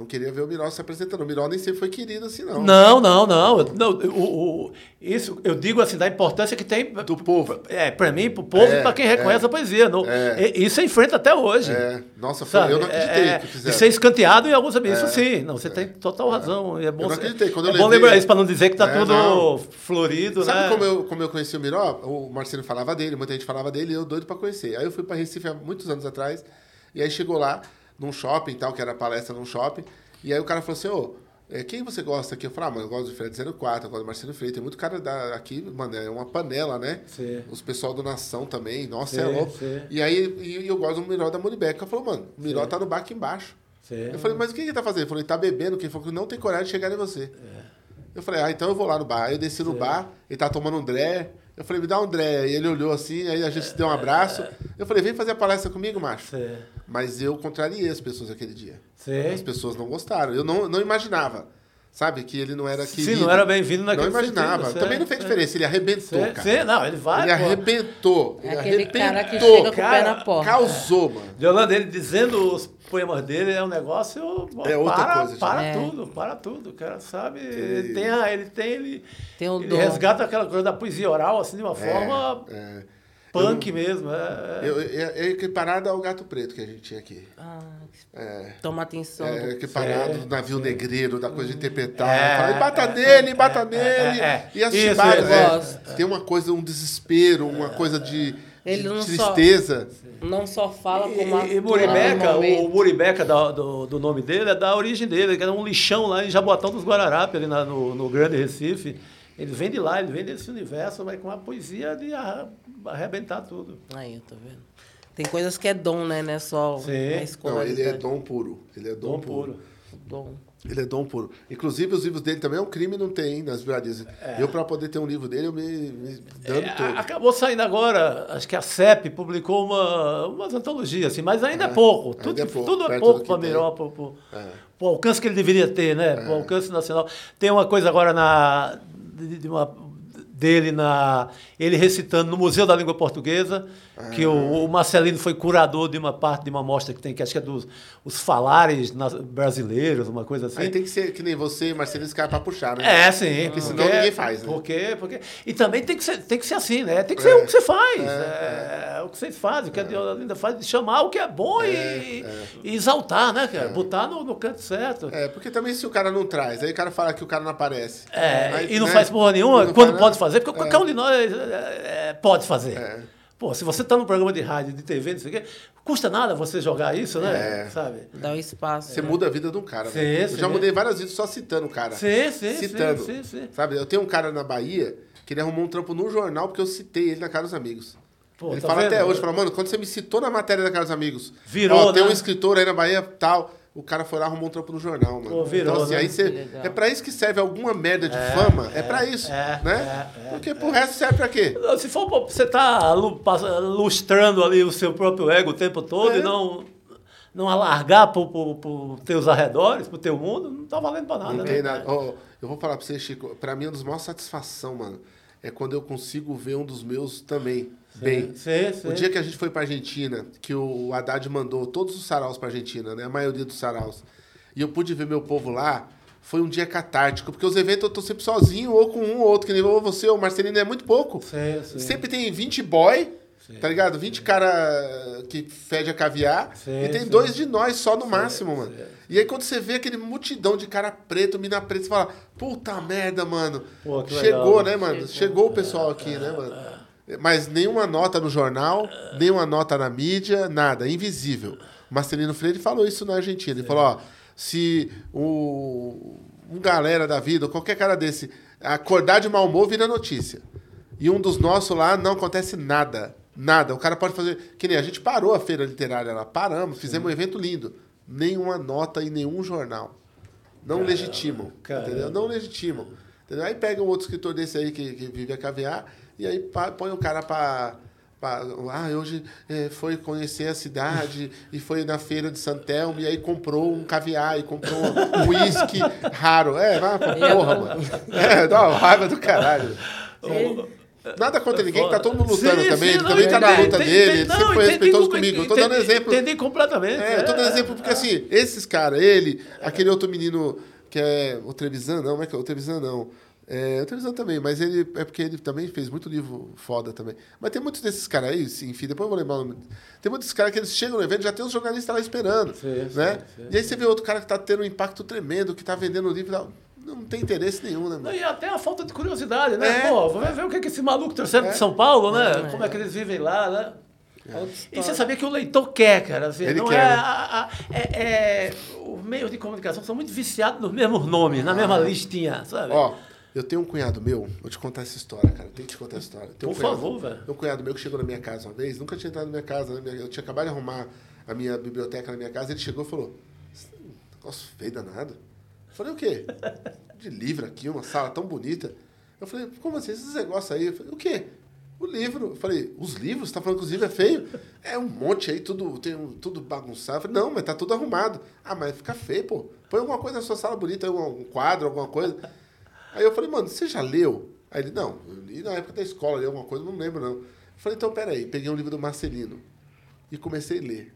Não queria ver o Miró se apresentando. O Miró nem sempre foi querido assim, não. Não, não, não. Não o, o- isso eu digo assim da importância que tem Do povo. É, para mim, para o povo É, e para quem reconhece é, a poesia. Não, é. e- Isso é enfrenta até hoje. É, nossa, foi, Sabe? eu não acreditei É, que de fizeram. ser escanteado em alguns ambientes. Isso sim, não, você tem total razão. e É bom, Eu não acreditei. Quando é eu bom levei- lembrar isso para não dizer que está É, tudo não. florido, Sabe né? como, eu, como eu conheci o Miró? O Marcelo falava dele, muita gente falava dele, e eu doido pra conhecer. Aí eu fui pra Recife há muitos anos atrás, e aí chegou lá, num shopping e tal, que era palestra num shopping, e aí o cara falou assim, ô, é, quem você gosta aqui? Eu falei, ah, mano, eu gosto do Fred 04, eu gosto do Marcelo Freire, tem muito cara da, aqui, mano, é uma panela, né? Sim. Os pessoal do Nação também, nossa, Sim, é louco. sim. E aí e eu gosto do Miró da Muribeca. Eu falei, mano, o Miró tá no bar aqui embaixo. Eu falei, mas o que ele tá fazendo? Ele falou, ele tá bebendo, que ele falou que não tem coragem de chegar em você. É. Eu falei, ah, então eu vou lá no bar. Aí eu desci no bar, ele tá tomando um dré. Eu falei, me dá um dré. E ele olhou assim, aí a gente se deu um abraço. Eu falei, vem fazer a palestra comigo, macho. Sim. Mas eu contrariei as pessoas aquele dia. Sim. As pessoas não gostaram. Eu não, não imaginava, sabe, que ele não era Sim, querido. não era bem-vindo naquele Não imaginava. sentido, Também sim, não fez sim. diferença. Ele arrebentou, Sim, cara. sim, não, ele vai. Ele pô. arrebentou. É Ele aquele arrebentou. cara que chega com o pé na porta. Causou, mano. Yolanda, ele dizendo os poemas dele é um negócio. pô, É outra para, coisa. Para É. tudo, para tudo. O cara sabe. Ele tem, a, ele tem, ele, Tem o ele dom. resgata aquela coisa da poesia oral, assim, de uma forma É. punk mesmo. É, Eu, é, é equiparado ao gato preto que a gente tinha aqui. Ah, É. toma atenção. É, equiparado do navio negreiro, da coisa de interpretar. É, Fala, e bata é, nele, é, bata é, nele. é, é. E as Isso, chibadas, eu é, gosto. Tem uma coisa, um desespero, uma coisa de, Ele de não só- tristeza. Não só fala E, como e atua Muribeca, o Muribeca da- do, do nome dele é da origem dele, que era um lixão lá em Jaboatão dos Guararapes, ali na- no, no Grande Recife. Ele vem de lá, ele vem desse universo, mas com a poesia de arrebentar tudo. Aí, eu tô vendo. Tem coisas que é dom, né? Não é só Sim. Não, ele é dom puro. Ele é dom, Dom puro. puro. Dom. Ele é dom puro. Inclusive, os livros dele também é um crime, não tem hein, nas livrarias. Eu, para poder ter um livro dele, eu me, me dando É, todo. acabou saindo agora, acho que a CEP publicou uma, umas antologias, assim, mas ainda é, pouco. ainda Tudo é pouco, tudo é pouco para. Miró, É. pro alcance que ele deveria ter, né? Pro alcance nacional. Tem uma coisa agora na, de, uma, dele na ele recitando no Museu da Língua Portuguesa, que o, o Marcelino foi curador de uma parte de uma mostra que tem, que acho que é dos os falares nas- brasileiros, uma coisa assim. Aí tem que ser que nem você e Marcelo esse cara pra puxar, né? É, sim. Porque senão ninguém faz, né? Porque, porque, e também tem que ser, tem que ser assim, né? Tem que ser o que você faz. É, o que vocês fazem, o que a Diolinda faz, de chamar o que é bom e, e exaltar, né, cara? Botar no, no canto certo. É, porque também se o cara não traz, aí o cara fala que o cara não aparece. É, Aí, e não né, faz porra nenhuma, não quando faz pode fazer, porque qualquer um de nós é, é, pode fazer. É. Pô, se você está num programa de rádio, de TV, não sei o quê, custa nada você jogar isso, né? É. Sabe? Dá o espaço. Você muda a vida de um cara. Sim. Eu sim. já mudei várias vezes só citando o cara. Sim, sim, Citando. sim, sim, sim. Sabe, eu tenho um cara na Bahia que ele arrumou um trampo no jornal porque eu citei ele na Cara dos Amigos. Pô, ele tá fala vendo? até hoje, fala, mano, quando você me citou na matéria da Cara dos Amigos, Virou, ó, tem um né? escritor aí na Bahia, tal, o cara foi lá arrumou um trampo no jornal, mano. Pô, virou, então, assim, né? aí você, é pra isso que serve alguma merda de fama, é, pra isso, é, né? é, é, Porque pro resto serve pra quê? Se for pra você tá lustrando ali o seu próprio ego o tempo todo É. e não, não alargar para os teus arredores, para o teu mundo, não tá valendo para nada. Não né? tem nada. Ó, eu vou falar pra você, Chico, pra mim, uma das maiores satisfação, mano, é quando eu consigo ver um dos meus também bem. Sim, sim. O dia que a gente foi pra Argentina, que o Haddad mandou todos os saraus pra Argentina, né? A maioria dos saraus. E eu pude ver meu povo lá, foi um dia catártico, porque os eventos eu tô sempre sozinho, ou com um ou outro, que nem você, ou o Marcelino é muito pouco. Sim, sim. Sempre tem 20 boy, tá ligado? 20 cara que fede a caviar, Sim, e tem sim. dois de nós só no máximo, mano. E aí quando você vê aquele multidão de cara preto, mina preta, você fala, puta merda, mano. Pô, Chegou, legal, né, mano? Chegou o pessoal aqui, né, mano? Mas nenhuma nota no jornal, nenhuma nota na mídia, nada, invisível. O Marcelino Freire falou isso na Argentina. Ele falou, ó, se o, um galera da vida, qualquer cara desse, acordar de mau humor, vira notícia. E um dos nossos lá não acontece nada. Nada. O cara pode fazer. Que nem a gente parou a feira literária lá. Paramos, fizemos um evento lindo. Nenhuma nota em nenhum jornal. Não legitimam. caramba. Entendeu? Não legitimam. Entendeu? Aí pega um outro escritor desse aí que, que vive a caviar e aí põe o cara pra, pa- Ah, hoje eh, foi conhecer a cidade e foi na feira de Santelmo e aí comprou um caviar e comprou um uísque raro. É, vai pra porra, mano. É, dá uma raiva do caralho. Nada contra ninguém, que tá todo mundo lutando Sim, também. sim, ele não, também tá na luta entendi, dele, ele não, sempre foi respeitoso como- comigo. Eu tô dando exemplo. Entendi completamente. É, eu tô dando exemplo porque, assim, esses caras, ele, aquele outro menino que é o Trevisan, não, como é que é? O Trevisan não. É, o Trevisan também, mas ele é porque ele também fez muito livro foda também. Mas tem muitos desses caras aí, sim, enfim, depois eu vou lembrar o nome. Tem muitos caras que eles chegam no evento já tem os jornalistas lá esperando. Sim, né? sim, sim. E aí você vê outro cara que tá tendo um impacto tremendo, que tá vendendo o livro. e tal. Não tem interesse nenhum, né, mano? e até a falta de curiosidade, né? É. Pô, vamos ver o que, que esse maluco trouxeram de São Paulo, né? Como é que eles vivem lá, né? E você sabia que o leitor quer, cara. Assim, Ele não quer, é, né? a- a- é, é- Os meios de comunicação são muito viciados nos mesmos nomes, na mesma listinha, sabe? Ah. Ó, eu tenho um cunhado meu, vou te contar essa história, cara. Tenho que te contar essa história. Um Por cunhado- favor, velho. Tem um cunhado meu que chegou na minha casa uma vez, nunca tinha entrado na minha casa, né? Eu tinha acabado de arrumar a minha biblioteca na minha casa, ele chegou e falou: "Esse negócio feio danado. Eu falei, o quê? De livro aqui, uma sala tão bonita. Eu falei, como assim? Esses negócios aí? Eu falei, o quê? O livro. Eu falei, os livros? Você tá falando que os livros é feio? É um monte aí, tudo, tem um- tudo bagunçado. Eu falei, não, mas tá tudo arrumado. Ah, mas fica feio, pô. Põe alguma coisa na sua sala bonita, um um quadro, alguma coisa. Aí eu falei, mano, você já leu? Aí ele, não, eu li na época da escola, li alguma coisa, não lembro não. Eu falei, então peraí, peguei um livro do Marcelino e comecei a ler.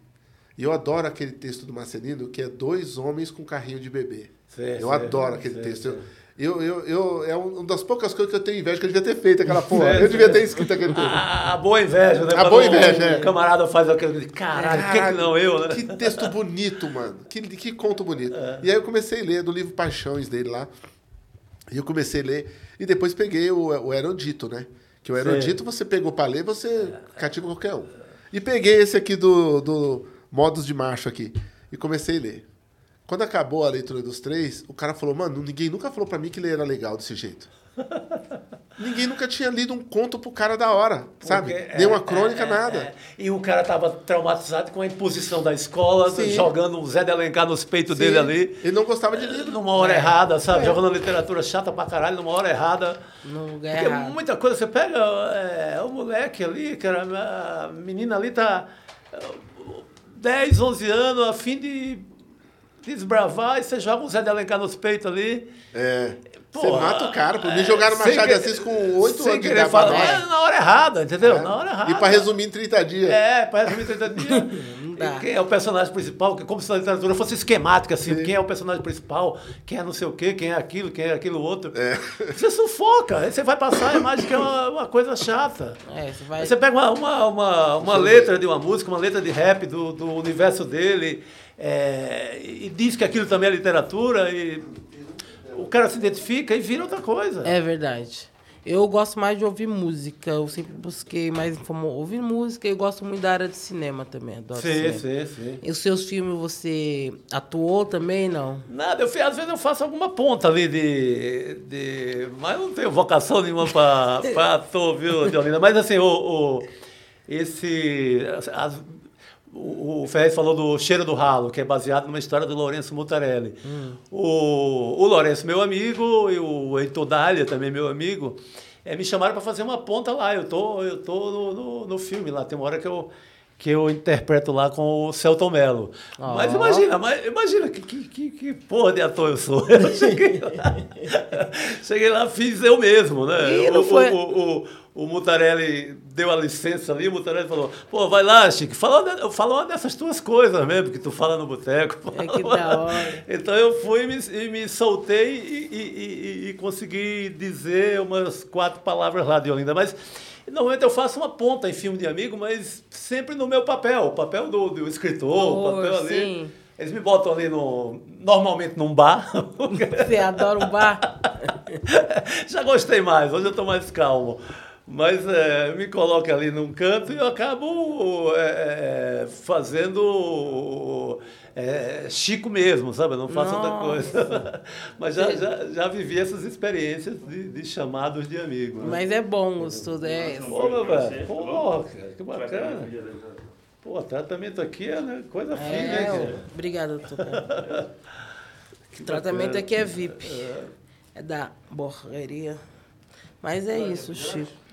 E eu adoro aquele texto do Marcelino, que é dois homens com carrinho de bebê. Sei, eu sei, adoro aquele sei, texto. Eu, eu, eu, é uma das poucas coisas que eu tenho inveja que eu devia ter feito aquela <laughs> porra. Eu devia ter escrito aquele texto. A, a boa inveja, né? A Quando boa um- inveja, é. um camarada faz aquele caralho, por que, que não eu, né? Que texto bonito, mano. Que, que conto bonito. É. E aí eu comecei a ler do livro Paixões dele lá. E eu comecei a ler. E depois peguei o, o Erudito, né? Que o Erudito você pegou pra ler, você cativa qualquer um. E peguei esse aqui do, do Modos de Macho aqui. E comecei a ler. Quando acabou a leitura dos três, o cara falou, mano, ninguém nunca falou pra mim que ler era legal desse jeito. <laughs> ninguém nunca tinha lido um conto pro cara da hora, sabe? Porque, Nem é, uma crônica, é, é, nada. é. E o cara tava traumatizado com a imposição da escola, Sim. jogando um Zé de Alencar nos peitos Sim, dele ali. Ele não gostava de livro. Numa hora errada, sabe? É. Jogando literatura chata pra caralho, numa hora errada. No lugar Porque errado. muita coisa, você pega é, o moleque ali, cara, a menina ali tá é, 10, 11 anos, a fim de desbravar, e você joga um Zé de Alencar nos peitos ali. É. Pô, Você mata o cara. Por mim, é, jogaram sem Machado de Assis com oito anos de idade falar, é, na hora errada, entendeu? Na hora errada. E pra resumir em 30 dias. É, para resumir 30 dias. dá. Quem é o personagem principal? que Como se a literatura fosse esquemática, assim. Quem é o personagem principal? Quem é não sei o quê? Quem é aquilo? Quem é aquilo outro? Você sufoca. Aí você vai passar a imagem que é uma, uma coisa chata. É, você vai. Aí você pega uma, uma, uma, uma letra de uma música, uma letra de rap do, do universo dele, é, e diz que aquilo também é literatura, e o cara se identifica e vira outra coisa. É verdade. Eu gosto mais de ouvir música. Eu sempre busquei mais como ouvir música. Eu gosto muito da área de cinema também. Adoro sim, cinema. sim, sim. E os seus filmes você atuou também, não? Nada, eu, às vezes eu faço alguma ponta ali de. de mas não tenho vocação nenhuma para <laughs> ator, viu, Deolina? Mas assim, o, o- esse. as- o, Ferrez falou do Cheiro do Ralo, que é baseado numa história do Lourenço Mutarelli. O, o Lourenço, meu amigo, e o Heitor Dália, também meu amigo, eh, me chamaram para fazer uma ponta lá. Eu tô, eu tô no, no, no filme lá. Tem uma hora que eu, que eu interpreto lá com o Celton Mello. Mas imagina, mas imagina que, que, que, que porra de ator eu sou. <laughs> Eu cheguei lá, <laughs> cheguei lá fiz eu mesmo, né? Ih, não o, foi- o, o, o Mutarelli deu a licença ali, o Mutarelli falou, pô, vai lá, Chico, fala, uma fala uma dessas tuas coisas mesmo, que tu fala no boteco. É que da <laughs> hora. Então eu fui e me, e me soltei e, e- e- e consegui dizer umas quatro palavras lá de Olinda. Mas normalmente eu faço uma ponta em filme de amigo, mas sempre no meu papel, o papel do, do escritor, o Oh, papel ali. sim. Eles me botam ali no. Normalmente num bar. Você adora um bar? <laughs> Já gostei mais, hoje eu estou mais calmo. Mas é, me coloca ali num canto e eu acabo é, é, fazendo é, Chico mesmo, sabe? Eu não faço outra Nossa. coisa. <laughs> Mas já, já, já vivi essas experiências de, de chamados de amigo. né? Mas é bom, gostoso. É, Pô, meu velho, porra, cara, que bacana. Pô, tratamento aqui é né, coisa fina, hein, é, cara? obrigada, doutor. <laughs> O tratamento aqui é VIP. É da borraria. Mas é isso, Chico.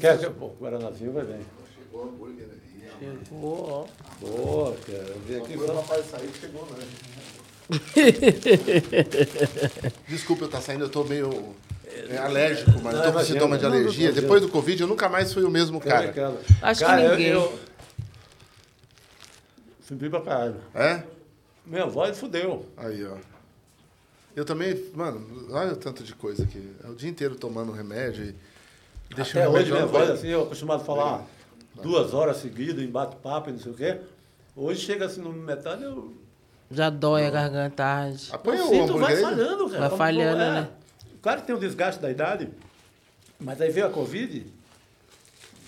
Quer, quer, pô, Guaranazinho vai bem. chegou o hambúrguer aí. Chegou, ó. Boa, cara. Eu vi aqui Quando o papai sair, chegou, né? <laughs> Desculpa eu estar saindo, eu tô meio é, alérgico, mas eu tô com imagina. sintoma de Não, não, alergia. não, Depois do Covid, eu nunca mais fui o mesmo cara. Cara, Acho que cara, eu- ninguém. Eu, Subi pra caralho. É? Minha voz fudeu. Aí, ó. Eu também, mano, olha o tanto de coisa aqui. É o dia inteiro tomando remédio e. Deixa Até hoje minha voz, assim, eu acostumado a falar duas horas seguidas em bate-papo e não sei o quê. Hoje chega assim no metade, eu. Já dói a garganta. Apanha o o cinto vai falhando, cara. Vai falhando, é. né? Claro que tem o desgaste da idade, mas aí veio a Covid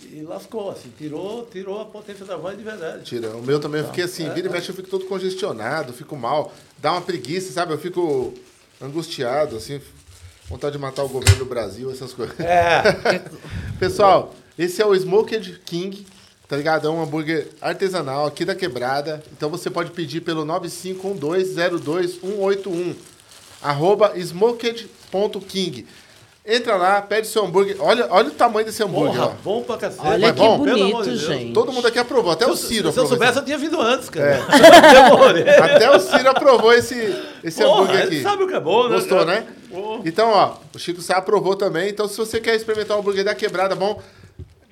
e lascou, assim, tirou, tirou a potência da voz de verdade. Tira. O meu também, eu fiquei assim, vira e mexe, eu fico todo congestionado, fico mal. Dá uma preguiça, sabe? Eu fico angustiado, assim. Vontade de matar o governo do Brasil, essas coisas. É, <laughs> Pessoal, esse é o Smoked King, tá ligado? É um hambúrguer artesanal aqui da Quebrada. Então você pode pedir pelo 951202181. Arroba smoked.king. Entra lá, pede seu hambúrguer. Olha, olha o tamanho desse hambúrguer, porra, bom pra cacete. Olha Mas que bom, pelo amor bonito, de Deus. gente. Todo mundo aqui aprovou, até o Se, Ciro se eu aprovou. soubesse, esse- eu tinha vindo antes, cara. É. <laughs> Até o Ciro aprovou esse, esse Porra, hambúrguer ele aqui. sabe o que é bom, né? Gostou, né? Porra. Então, ó, o Chico Sá aprovou também. Então, se você quer experimentar o hambúrguer da quebrada, bom,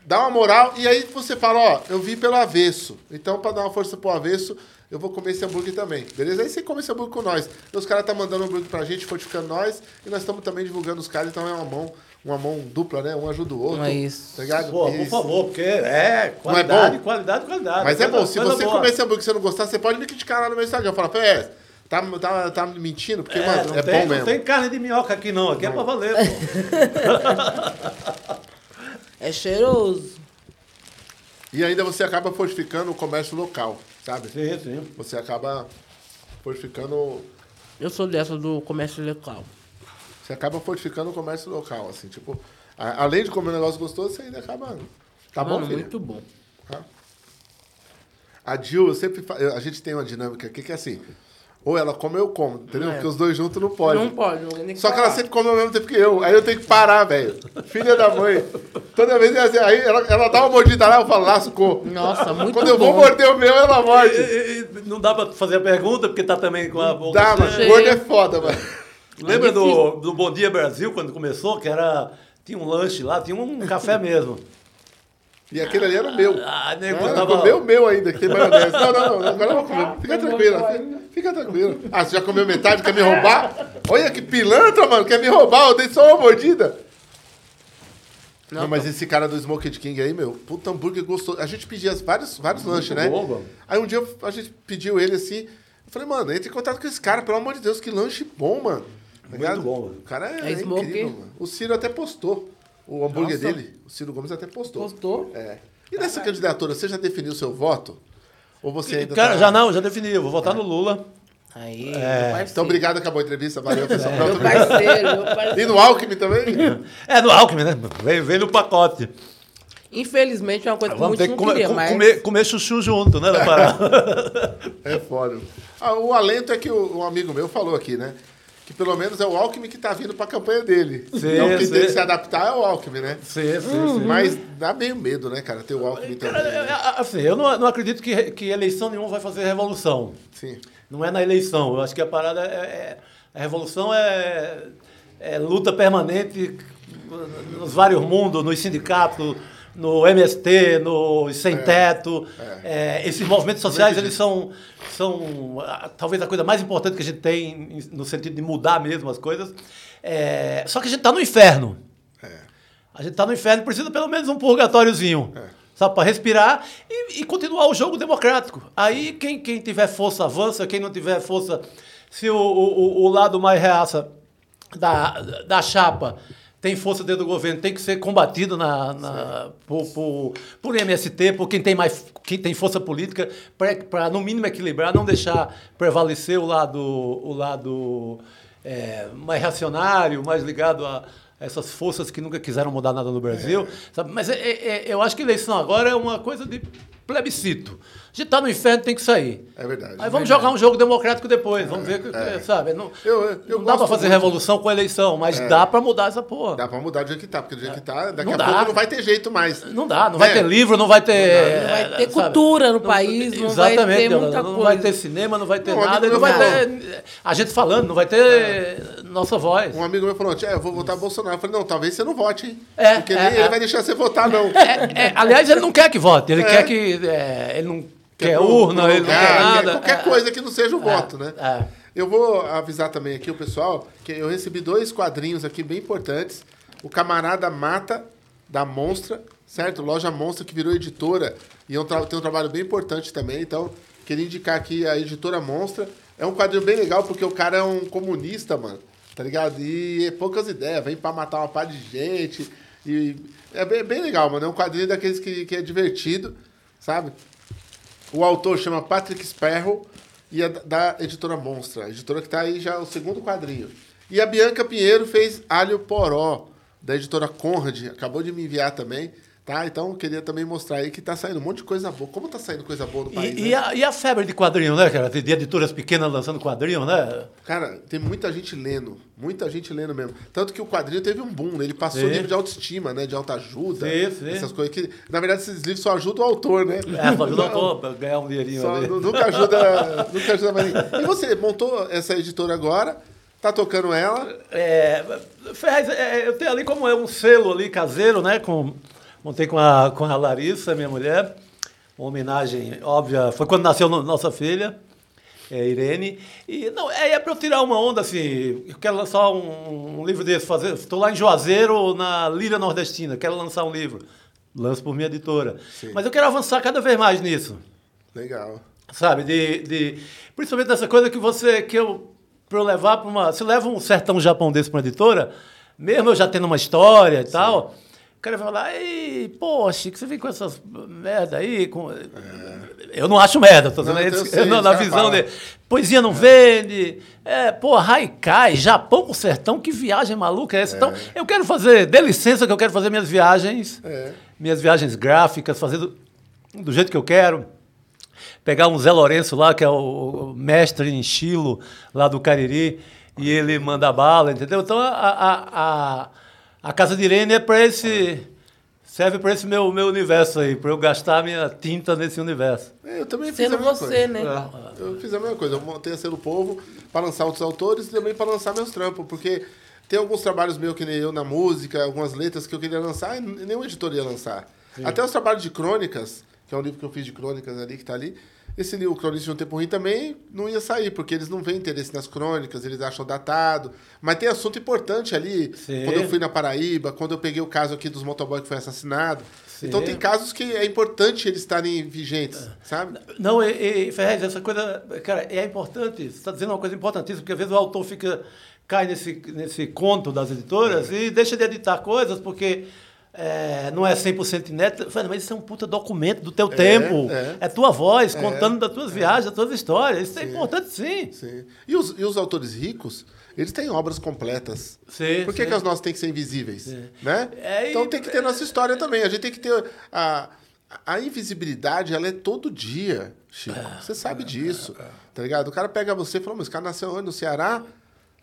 dá uma moral. E aí você fala, ó, eu vi pelo avesso. Então, pra dar uma força pro avesso, eu vou comer esse hambúrguer também. Beleza? Aí você come esse hambúrguer com nós. Então, os caras tá mandando hambúrguer pra gente, fortificando nós. E nós estamos também divulgando os caras. Então, é uma mão, uma mão dupla, né? Um ajuda o outro. É isso. Tá ligado? Pô, por favor, porque é Não é qualidade, bom? qualidade, qualidade. Mas é bom, se você boa. comer esse hambúrguer e você não gostar, você pode me criticar lá no meu Instagram. Fala, Pé, tá, tá, tá me mentindo? Porque, É, mano, não é tem, bom não mesmo. tem carne de minhoca aqui não, aqui é pra valer, pô. <laughs> É cheiroso. E ainda você acaba fortificando o comércio local, sabe? Sim, sim. Você acaba fortificando. Eu sou dessa do comércio local. Você acaba fortificando o comércio local, assim, tipo. a- além de comer um negócio gostoso, você ainda acaba. Tá bom, Mano, filha? muito bom. Tá? A Jill, eu sempre fa- A gente tem uma dinâmica aqui que é assim. Ou ela come ou eu como, entendeu? É. Porque os dois juntos não podem. Não pode, não tem que Só que ela sempre come ao mesmo tempo que eu. Aí eu tenho que parar, velho. Filha da mãe. Toda vez assim, aí ela, ela dá uma mordida lá, eu falo, lascou. Nossa, muito Quando eu vou morder o meu, ela morde. E- e- e não dá pra fazer a pergunta, porque tá também com a boca Dá, mas gordo é foda, mano. Lembra É do, do Bom Dia Brasil, quando começou, que era... Tinha um lanche lá, tinha um café mesmo. E aquele ali era o meu. Ah, Ah, nego, eu botava... comeu o meu ainda, que tem maionese. Não, não, não, agora eu vou comer. Fica tranquila, fica, fica tranquila. Ah, você já comeu metade, quer me roubar? Olha que pilantra, mano, quer me roubar, eu dei só uma mordida. Não, mas esse cara do Smoked King aí, meu, puta hambúrguer gostoso. A gente pedia vários, vários lanches, né? bom, mano. Aí um dia a gente pediu ele assim. Eu falei, mano, entre em contato com esse cara, pelo amor de Deus, que lanche bom, mano. Tá Muito ligado? bom, mano. O cara é, É smoke? incrível, mano. O Ciro até postou o hambúrguer Nossa. dele. O Ciro Gomes até postou. Postou? É. E nessa candidatura, você já definiu seu voto? Ou você ainda Cara, tá... já não, já defini, eu vou votar no Lula. Aí, É. meu. Então, obrigado, acabou a entrevista. Valeu, pessoal. Meu Pronto. parceiro, meu parceiro. E no Alckmin também? <laughs> É, no Alckmin, né? Vem, vem no pacote. Infelizmente é uma coisa que Vamos muitos ter que comer, com- mas... comer, comer chuchu junto, né, na parada? <laughs> É foda. Ah, o alento é que o, um amigo meu falou aqui, né? Que pelo menos é o Alckmin que tá vindo pra campanha dele. Sim, então quem sim. tem que se adaptar é o Alckmin, né? sim, sim, sim. Mas dá meio medo, né, cara, ter o Alckmin Cara, também. é, né? é, assim, eu não, não acredito que, que eleição nenhuma vai fazer revolução. Sim. Não é na eleição. Eu acho que a parada é. é- a revolução é, é luta permanente nos vários mundos, nos sindicatos, no MST, no Sem Teto. É, esses movimentos sociais, eles são, são talvez a coisa mais importante que a gente tem em- no sentido de mudar mesmo as coisas. É, só que a gente está no inferno. A gente está no inferno, precisa pelo menos um purgatóriozinho. Sabe, para respirar e, e continuar o jogo democrático. Aí quem, quem tiver força avança, quem não tiver força, se o, o, o lado mais reaça da, da chapa tem força dentro do governo, tem que ser combatido na, na, por, por, por MST, por quem tem, mais, quem tem força política, para no mínimo equilibrar, não deixar prevalecer o lado, o lado é, mais reacionário, mais ligado a essas forças que nunca quiseram mudar nada no Brasil. sabe? Mas é- é- é- eu acho que eleição agora é uma coisa de plebiscito. A gente tá no inferno, tem que sair. É verdade. Aí vamos jogar um jogo democrático depois, vamos ver, o que sabe? Não, Eu- eu- não dá pra gosto fazer muito. revolução com eleição, mas dá pra mudar essa porra. Dá pra mudar do jeito que tá, porque do jeito que tá, daqui Não a dá. pouco não vai ter jeito mais. Não dá, não vai É. ter livro, não vai ter. Não vai ter cultura no país, não vai Exatamente, ter não, muita não coisa. vai ter cinema, não vai ter Não, nada, não vai ter. A gente falando, não vai ter nossa voz. Um amigo meu falou, tia, eu vou votar Bolsonaro. Eu falei, não, talvez você não vote, hein? É, Porque é, nem é. ele vai deixar você votar, não. É, aliás, ele não quer que vote, ele quer que. é, ele não quer pro- urna, ele não lugar, quer nada. Qualquer É, coisa que não seja o voto, né? é. Eu vou avisar também aqui o pessoal que eu recebi dois quadrinhos aqui bem importantes. O Camarada Mata, da Monstra, certo? Loja Monstra, que virou editora. E é um tem um trabalho bem importante também. Então, queria indicar aqui a editora Monstra. É um quadrinho bem legal, porque o cara é um comunista, mano. Tá ligado? E é poucas ideias. Vem pra matar uma par de gente. E é bem, bem legal, mano. É um quadrinho daqueles que, que é divertido, sabe? O autor chama Patrick Sparrow e é da- editora Monstra, editora que está aí já o segundo quadrinho. E a Bianca Pinheiro fez Alho Poró, da editora Conrad, acabou de me enviar também. Tá? Então, queria também mostrar aí que tá saindo um monte de coisa boa. Como tá saindo coisa boa no país, E, né? e a, e a febre de quadrinho, né, cara? De editoras pequenas lançando quadrinho, né? Cara, tem muita gente lendo. Muita gente lendo mesmo. Tanto que o quadrinho teve um boom, né? Ele passou Sim. livro de autoestima, né? De autoajuda. Sim, sim. Essas coisas que, na verdade, esses livros só ajudam o autor, né? É, só ajuda pra ganhar um dinheirinho Só, nunca ajuda, nunca ajuda mais ninguém. E você montou essa editora agora, tá tocando ela. É, Ferraz, é, eu tenho ali como é um selo ali caseiro, né? Com, montei com a, com a Larissa, minha mulher. Uma homenagem óbvia. Foi quando nasceu no- nossa filha, é, Irene. E não, é, é para eu tirar uma onda assim. Eu quero lançar um, um livro desse. Fazer, estou lá em Juazeiro, na Lira Nordestina. Quero lançar um livro. Lanço por minha editora. Sim. Mas eu quero avançar cada vez mais nisso Legal. sabe? De, de, principalmente dessa coisa que você, que eu, para eu levar para uma, você leva um sertão Japão desse para uma editora, mesmo eu já tendo uma história e tal, o cara vai falar, ei, poxa, que você vem com essas merda aí, com... Eu não acho merda, tô dizendo Não, sei, não, <laughs> na visão dele. Poesia não vende, é, pô, Haikai, Japão com sertão, que viagem maluca é essa? Então, eu quero fazer, dê licença que eu quero fazer minhas viagens, É. minhas viagens gráficas, fazer do, do jeito que eu quero pegar um Zé Lourenço lá, que é o, o mestre em estilo lá do Cariri, e ele manda bala, entendeu? Então a, a, a, a Casa de Irene é para esse. serve para esse meu, meu universo aí, para eu gastar minha tinta nesse universo. É, Eu também fiz Sendo a mesma você, coisa. né? Eu fiz a mesma coisa. Eu montei a Selo Povo para lançar outros autores e também para lançar meus trampos, porque tem alguns trabalhos meus que nem eu na música, algumas letras que eu queria lançar e nenhum editor ia lançar. Até os trabalhos de crônicas, que é um livro que eu fiz de crônicas ali, que tá ali. Esse livro, o Cronista de um Tempo Ruim, também não ia sair, porque eles não veem interesse nas crônicas, eles acham datado. Mas tem assunto importante ali. Sim. Quando eu fui na Paraíba, quando eu peguei o caso aqui dos motoboy que foi assassinado. Sim. Então tem casos que é importante eles estarem vigentes, sabe? Não, e, e Ferrez, essa coisa, cara, é importante. Você está dizendo uma coisa importantíssima, porque às vezes o autor fica, cai nesse, nesse conto das editoras e deixa de editar coisas porque é, não é 100% inédito. Fala, Mas isso é um puta documento do teu tempo. é. É, tua voz, contando das tuas viagens, das tuas histórias. Isso é importante sim. Sim. E os, e os autores ricos, eles têm obras completas. Sim, Por que, sim. que as nossas têm que ser invisíveis? Né? É, então tem que ter nossa história também. A gente tem que ter. A, a invisibilidade, ela é todo dia, Chico. É, Você sabe disso. Tá ligado? O cara pega você e fala, mas esse cara nasceu onde? No Ceará?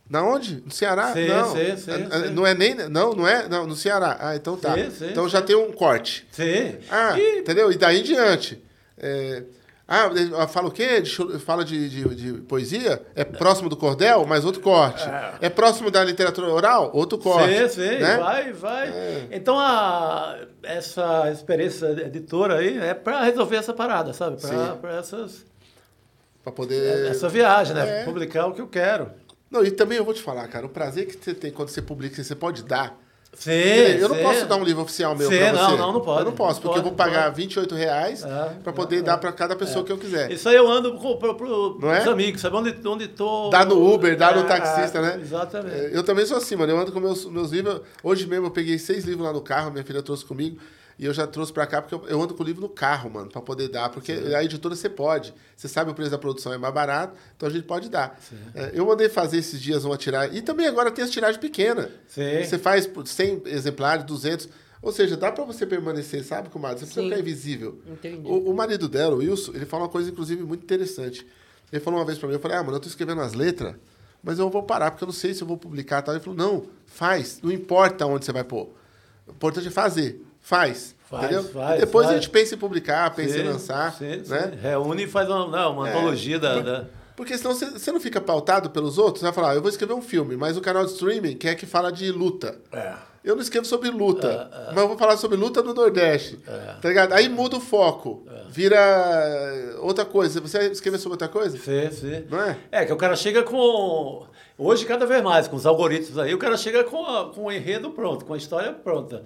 Na onde? No Ceará? Sim, não. sim, Ah. Não é nem. Não, não é. Não, no Ceará. Ah, então tá. Então já tem um corte. Sim. Ah, E- entendeu? E daí em diante. É, ah, ele fala o quê? De fala de, de- de poesia? É próximo do cordel, mas outro corte. É, próximo da literatura oral? Outro corte. Sim, sim, né? vai, vai. Então, a, essa experiência editora aí é para resolver essa parada, sabe? Para essas Pra poder... essa viagem, né? É. Publicar o que eu quero. Não, e também eu vou te falar, cara, o prazer que você tem quando você publica, você pode dar. Sim, eu não posso dar um livro oficial meu Sim, pra não, você. não, não pode. Eu não posso, Não porque eu pode, vou pagar não 28 reais É, pra poder dar pra cada pessoa que eu quiser. Isso aí eu ando pro, pro, pro, Não é? pros amigos, sabe onde, onde tô. Dá no Uber, dá no É, taxista, é, né? Exatamente. É, Eu também sou assim, mano. Eu ando com meus, meus livros. Hoje mesmo eu peguei seis livros lá no carro, minha filha trouxe comigo. E eu já trouxe pra cá, porque eu, eu ando com o livro no carro, mano, pra poder dar. Porque a editora você pode. Você sabe o preço da produção é mais barato, então a gente pode dar. É, eu mandei fazer esses dias uma tiragem. E também agora tem as tiragens pequenas. Sim. Você faz por 100 exemplares, 200. Ou seja, dá pra você permanecer, sabe, comadre? Você precisa Sim. ficar invisível. Entendi. O, o marido dela, o Wilson, ele falou uma coisa, inclusive, muito interessante. Ele falou uma vez pra mim, eu falei, ah, mano, eu tô escrevendo as letras, mas eu vou parar, porque eu não sei se eu vou publicar e tal. Ele falou, não, faz, não importa onde você vai pôr. O importante é fazer. Faz. Faz, entendeu? faz, e depois faz. a gente pensa em publicar, pensa em Sim, lançar. sim, né? sim. Reúne e faz uma, não, uma É. antologia da, da- Porque senão você, não fica pautado pelos outros. Você vai falar, "Ah, eu vou escrever um filme, mas o canal de streaming quer que fala de luta. É. Eu não escrevo sobre luta, mas eu vou falar sobre luta no Nordeste. Tá ligado? Aí muda o foco. Vira outra coisa. Você vai escrever sobre outra coisa? Sim, sim. Não é? É, que o cara chega com. Hoje, cada vez mais, com os algoritmos aí, o cara chega com, a- com o enredo pronto, com a história pronta.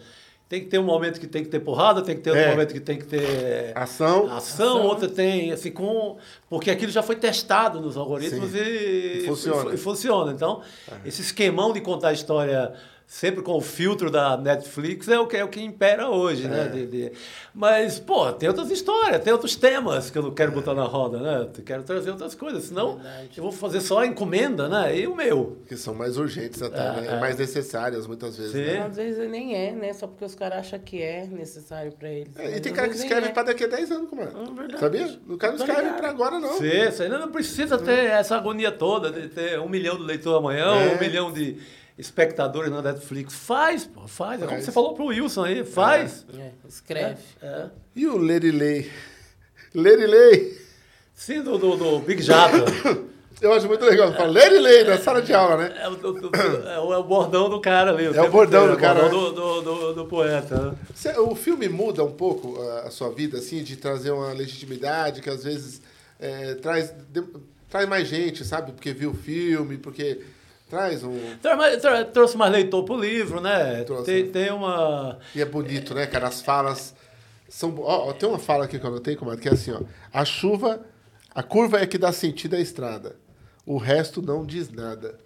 Tem que ter um momento que tem que ter porrada, tem que ter É. um momento que tem que ter Ação. ação, outro tem, assim, com. Porque aquilo já foi testado nos algoritmos e, E funciona. e- e funciona. Então, esse esquemão de contar a história sempre com o filtro da Netflix é o que, é o que impera hoje, É. né? De- de- Mas, pô, tem outras histórias, tem outros temas que eu não quero botar na roda, né? Eu quero trazer outras coisas, senão eu vou fazer só a encomenda, né? E o meu. Que são mais urgentes até, É, né? é. mais necessárias muitas vezes. Sim. né? Às vezes nem é, né? Só porque os caras acham que é necessário pra eles. É, e tem cara que escreve é. pra daqui a 10 anos, como é? verdade. Sabia? O cara não Tô escreve pra agora, não. Sim, você ainda não precisa ter essa agonia toda de ter um milhão de leitores amanhã, É. um milhão de espectadores na Netflix. Faz, pô, faz. É como Faz. você falou pro Wilson aí, faz. É, escreve. É. E o Lerilei? Lerilei. Sim, do, do, do Big Japa. <coughs> Eu acho muito legal. Fala Lerilei na sala de aula, né? É o, do- do- é o- é o bordão do cara ali. É o bordão do cara, É o bordão do, do, do- do poeta. né? Cê- O filme muda um pouco a, a sua vida, assim, de trazer uma legitimidade que às vezes é, traz, de- traz mais gente, sabe? Porque viu o filme, porque traz um. Trouxe mais leitor pro livro, né? Trouxe, Tem, né? tem uma. E é bonito, né, cara? As falas são. Ó, tem uma fala aqui que eu anotei, comadre, que é assim, ó. A chuva, a curva é que dá sentido à estrada. O resto não diz nada.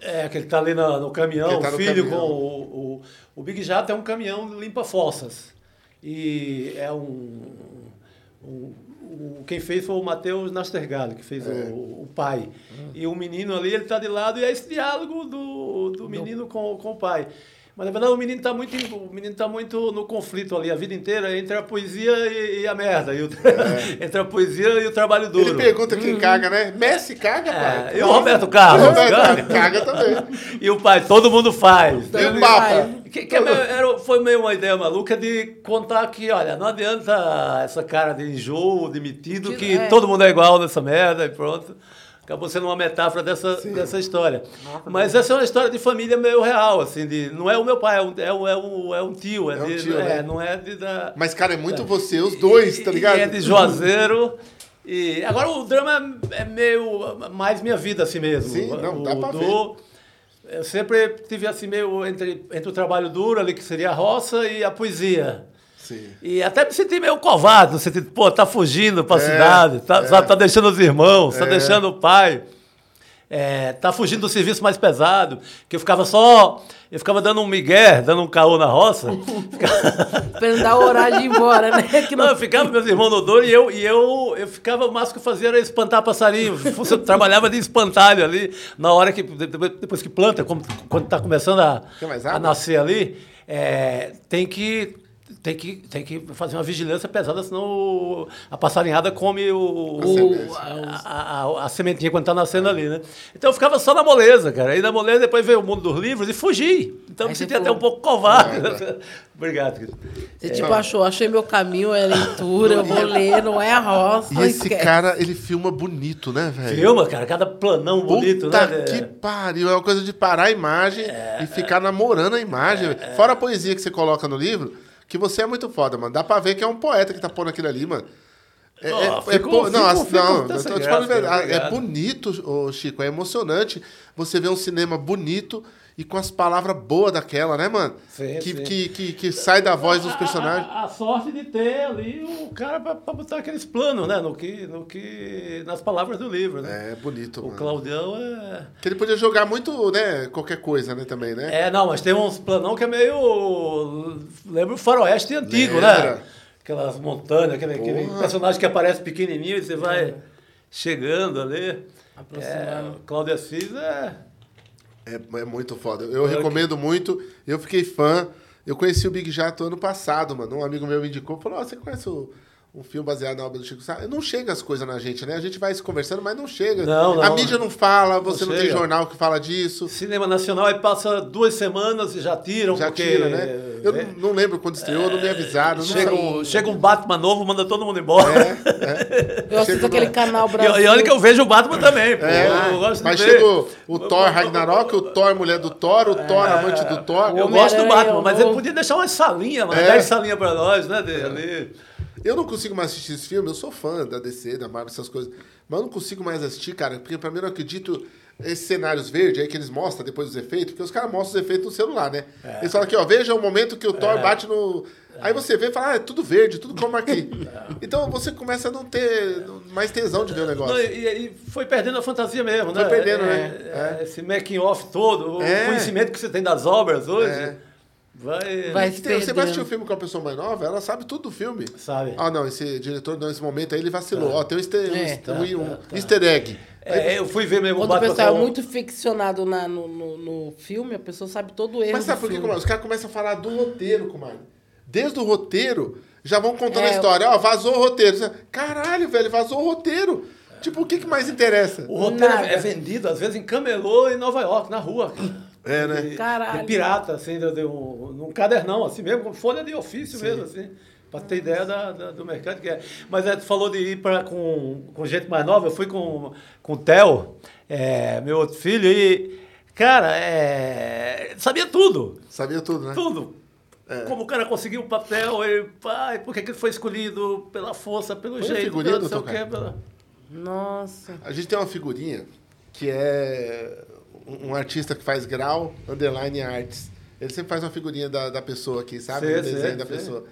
É, que ele tá ali na- no caminhão, tá o no filho caminhão. com o, o. O Big Jato é um caminhão limpa fossas. E é um. um- o- quem fez foi o Matheus Nastergalli, que fez É. o, o pai. E o menino ali, ele tá de lado e é esse diálogo do, do menino com, com o pai. Mas na verdade o menino está muito, o menino tá muito no conflito ali a vida inteira entre a poesia e, e a merda. E o- <laughs> entre a poesia e o trabalho duro. É. Ele pergunta quem caga, né? Messi caga, pai. É, e o Roberto Carlos? O Roberto caga? caga também. <laughs> E o pai, todo mundo faz. E o Papa? Que, que é meio- era- foi meio uma ideia maluca de contar que, olha, não adianta essa cara de enjoo, demitido, que É. todo mundo é igual nessa merda e pronto. Acabou sendo uma metáfora dessa, dessa história. Mas essa é uma história de família meio real, assim, de, não é o meu pai, é um, é um, é um, é um tio. É, É um de- tio, é, né? não é de, da, Mas, cara, é muito você, os dois, tá ligado? E é de Juazeiro. E agora o drama é meio mais minha vida assim mesmo. Sim, não, dá o, pra do- Eu sempre tive assim meio entre, entre o trabalho duro ali, que seria a roça, e a poesia. Sim. E até me senti meio covarde, no sentido, pô, tá fugindo pra É, cidade, tá, é. sabe, tá deixando os irmãos, tá É. deixando o pai. É, tá fugindo do serviço mais pesado, que eu ficava só, eu ficava dando um migué, dando um caô na roça. <laughs> Pra dar o horário de ir embora, né? <laughs> Que Não, não... eu ficava meus irmãos no dor e eu, e eu, eu ficava, o máximo que eu fazia era espantar passarinho. <laughs> Eu trabalhava de espantalho ali, na hora que, de- de- depois que planta, quando está começando a, a nascer ali, é, tem que. Tem que, tem que fazer uma vigilância pesada, senão o- a passarinhada come o, o- a, a- a- a sementinha quando está nascendo ali, né? Então eu ficava só na moleza, cara. Aí na moleza depois veio o mundo dos livros e fugi. Então eu Aí me você senti até um pouco covarde. <laughs> Obrigado, querido. Você tipo achou, achei meu caminho, é leitura, eu vou ler, não é a roça. E esse esquece. cara, ele filma bonito, né, velho? Filma, cara, cada planão bonito, Puta né? que pariu. É uma coisa de parar a imagem e ficar namorando a imagem. Fora a poesia que você coloca no livro, que você é muito foda, mano. Dá pra ver que é um poeta que tá pondo aquilo ali, mano. É, é- é não, não, graça, falando a verdade. É bonito, ô, Chico, é emocionante você ver um cinema bonito e com as palavras boas daquela, né, mano? Sim, que, sim. Que, que, que sai da voz dos personagens. A, a- a sorte de ter ali o cara pra, pra botar aqueles planos, né? No que, no que, nas palavras do livro, né? É bonito, O mano. Claudião é... Que ele podia jogar muito, né, qualquer coisa, né, também, né? É, não, mas tem uns planão que é meio... Lembra o faroeste antigo, Lembra. né? Aquelas montanhas, aquele, aquele personagem que aparece pequenininho e você vai chegando ali. É, o Cláudio Assis é... É, é muito foda. Eu recomendo muito. Eu fiquei fã. Eu conheci o Big Jato ano passado, mano. Um amigo meu me indicou, falou, ó, você conhece o um filme baseado na obra do Chico Sá. Não chega as coisas na gente, né? A gente vai se conversando, mas não chega. Não, não. A mídia não fala, você não, Não tem jornal que fala disso. Cinema Nacional aí passa duas semanas e já tiram, Já porque... tira, né? Eu é, não, lembro quando estreou, não me avisaram. Não chega, um, chega um Batman novo, manda todo mundo embora. Eu assisto aquele no- canal Brasil. e olha que eu vejo o Batman também, pô. É, eu gosto mas chega o, Thor Ragnarok, o Thor mulher do Thor, o Thor amante do Thor. Eu O gosto do Batman, mas ele podia deixar umas salinhas, mano. É. 10 salinhas pra nós, né? De, ali. Eu não consigo mais assistir esse filme, eu sou fã da DC, da Marvel, essas coisas. Mas eu não consigo mais assistir, cara, porque pra mim eu não acredito esses cenários verdes aí que eles mostram depois dos efeitos, porque os caras mostram os efeitos no celular, né? Eles falam aqui, ó, veja o momento que o Thor bate no. Aí você vê e fala, ah, é tudo verde, tudo como aqui. <laughs> Então você começa a não ter mais tesão de ver o negócio. Não, e, e foi perdendo a fantasia mesmo, né? Foi perdendo, É, né? é, Esse making off todo, É. o conhecimento que você tem das obras hoje, É. vai... Vai- Que tem- você vai assistir o filme com a pessoa mais nova, ela sabe tudo do filme. Sabe. Ah, não, esse diretor, nesse momento aí, ele vacilou. Ó, tem um easter, um É. easter- um- um easter egg. É, eu fui ver mesmo o Quando o pessoal é muito ficcionado na, no, no, no filme, a pessoa sabe todo o erro Mas sabe por que? Os caras começam a falar do roteiro, comadre. Desde o roteiro, já vão contando a É, história. Ó, vazou o roteiro. Caralho, velho, vazou o roteiro. Tipo, o que, que mais interessa? O roteiro Nada. é vendido, às vezes, em camelô em Nova York, na rua. É, né? Caralho. De pirata, assim, de, de um, num cadernão, assim mesmo, com folha de ofício mesmo, assim. Pra ter ideia da, da- do mercado que é. Mas é, tu falou de ir pra, com, com gente mais nova, eu fui com, com o Theo, é, meu outro filho, e, cara, é, sabia tudo. Sabia tudo, né? Tudo. É. Como o cara conseguiu o papel, e, pai, por que que ele foi escolhido pela força, pelo a jeito, figurinha, pelo não sei o doutor quê, Caio. pela... Nossa. A gente tem uma figurinha que é um um artista que faz grau, underline arts. Ele sempre faz uma figurinha da, da pessoa aqui, sabe? Sei, o desenho sei, da sei. pessoa.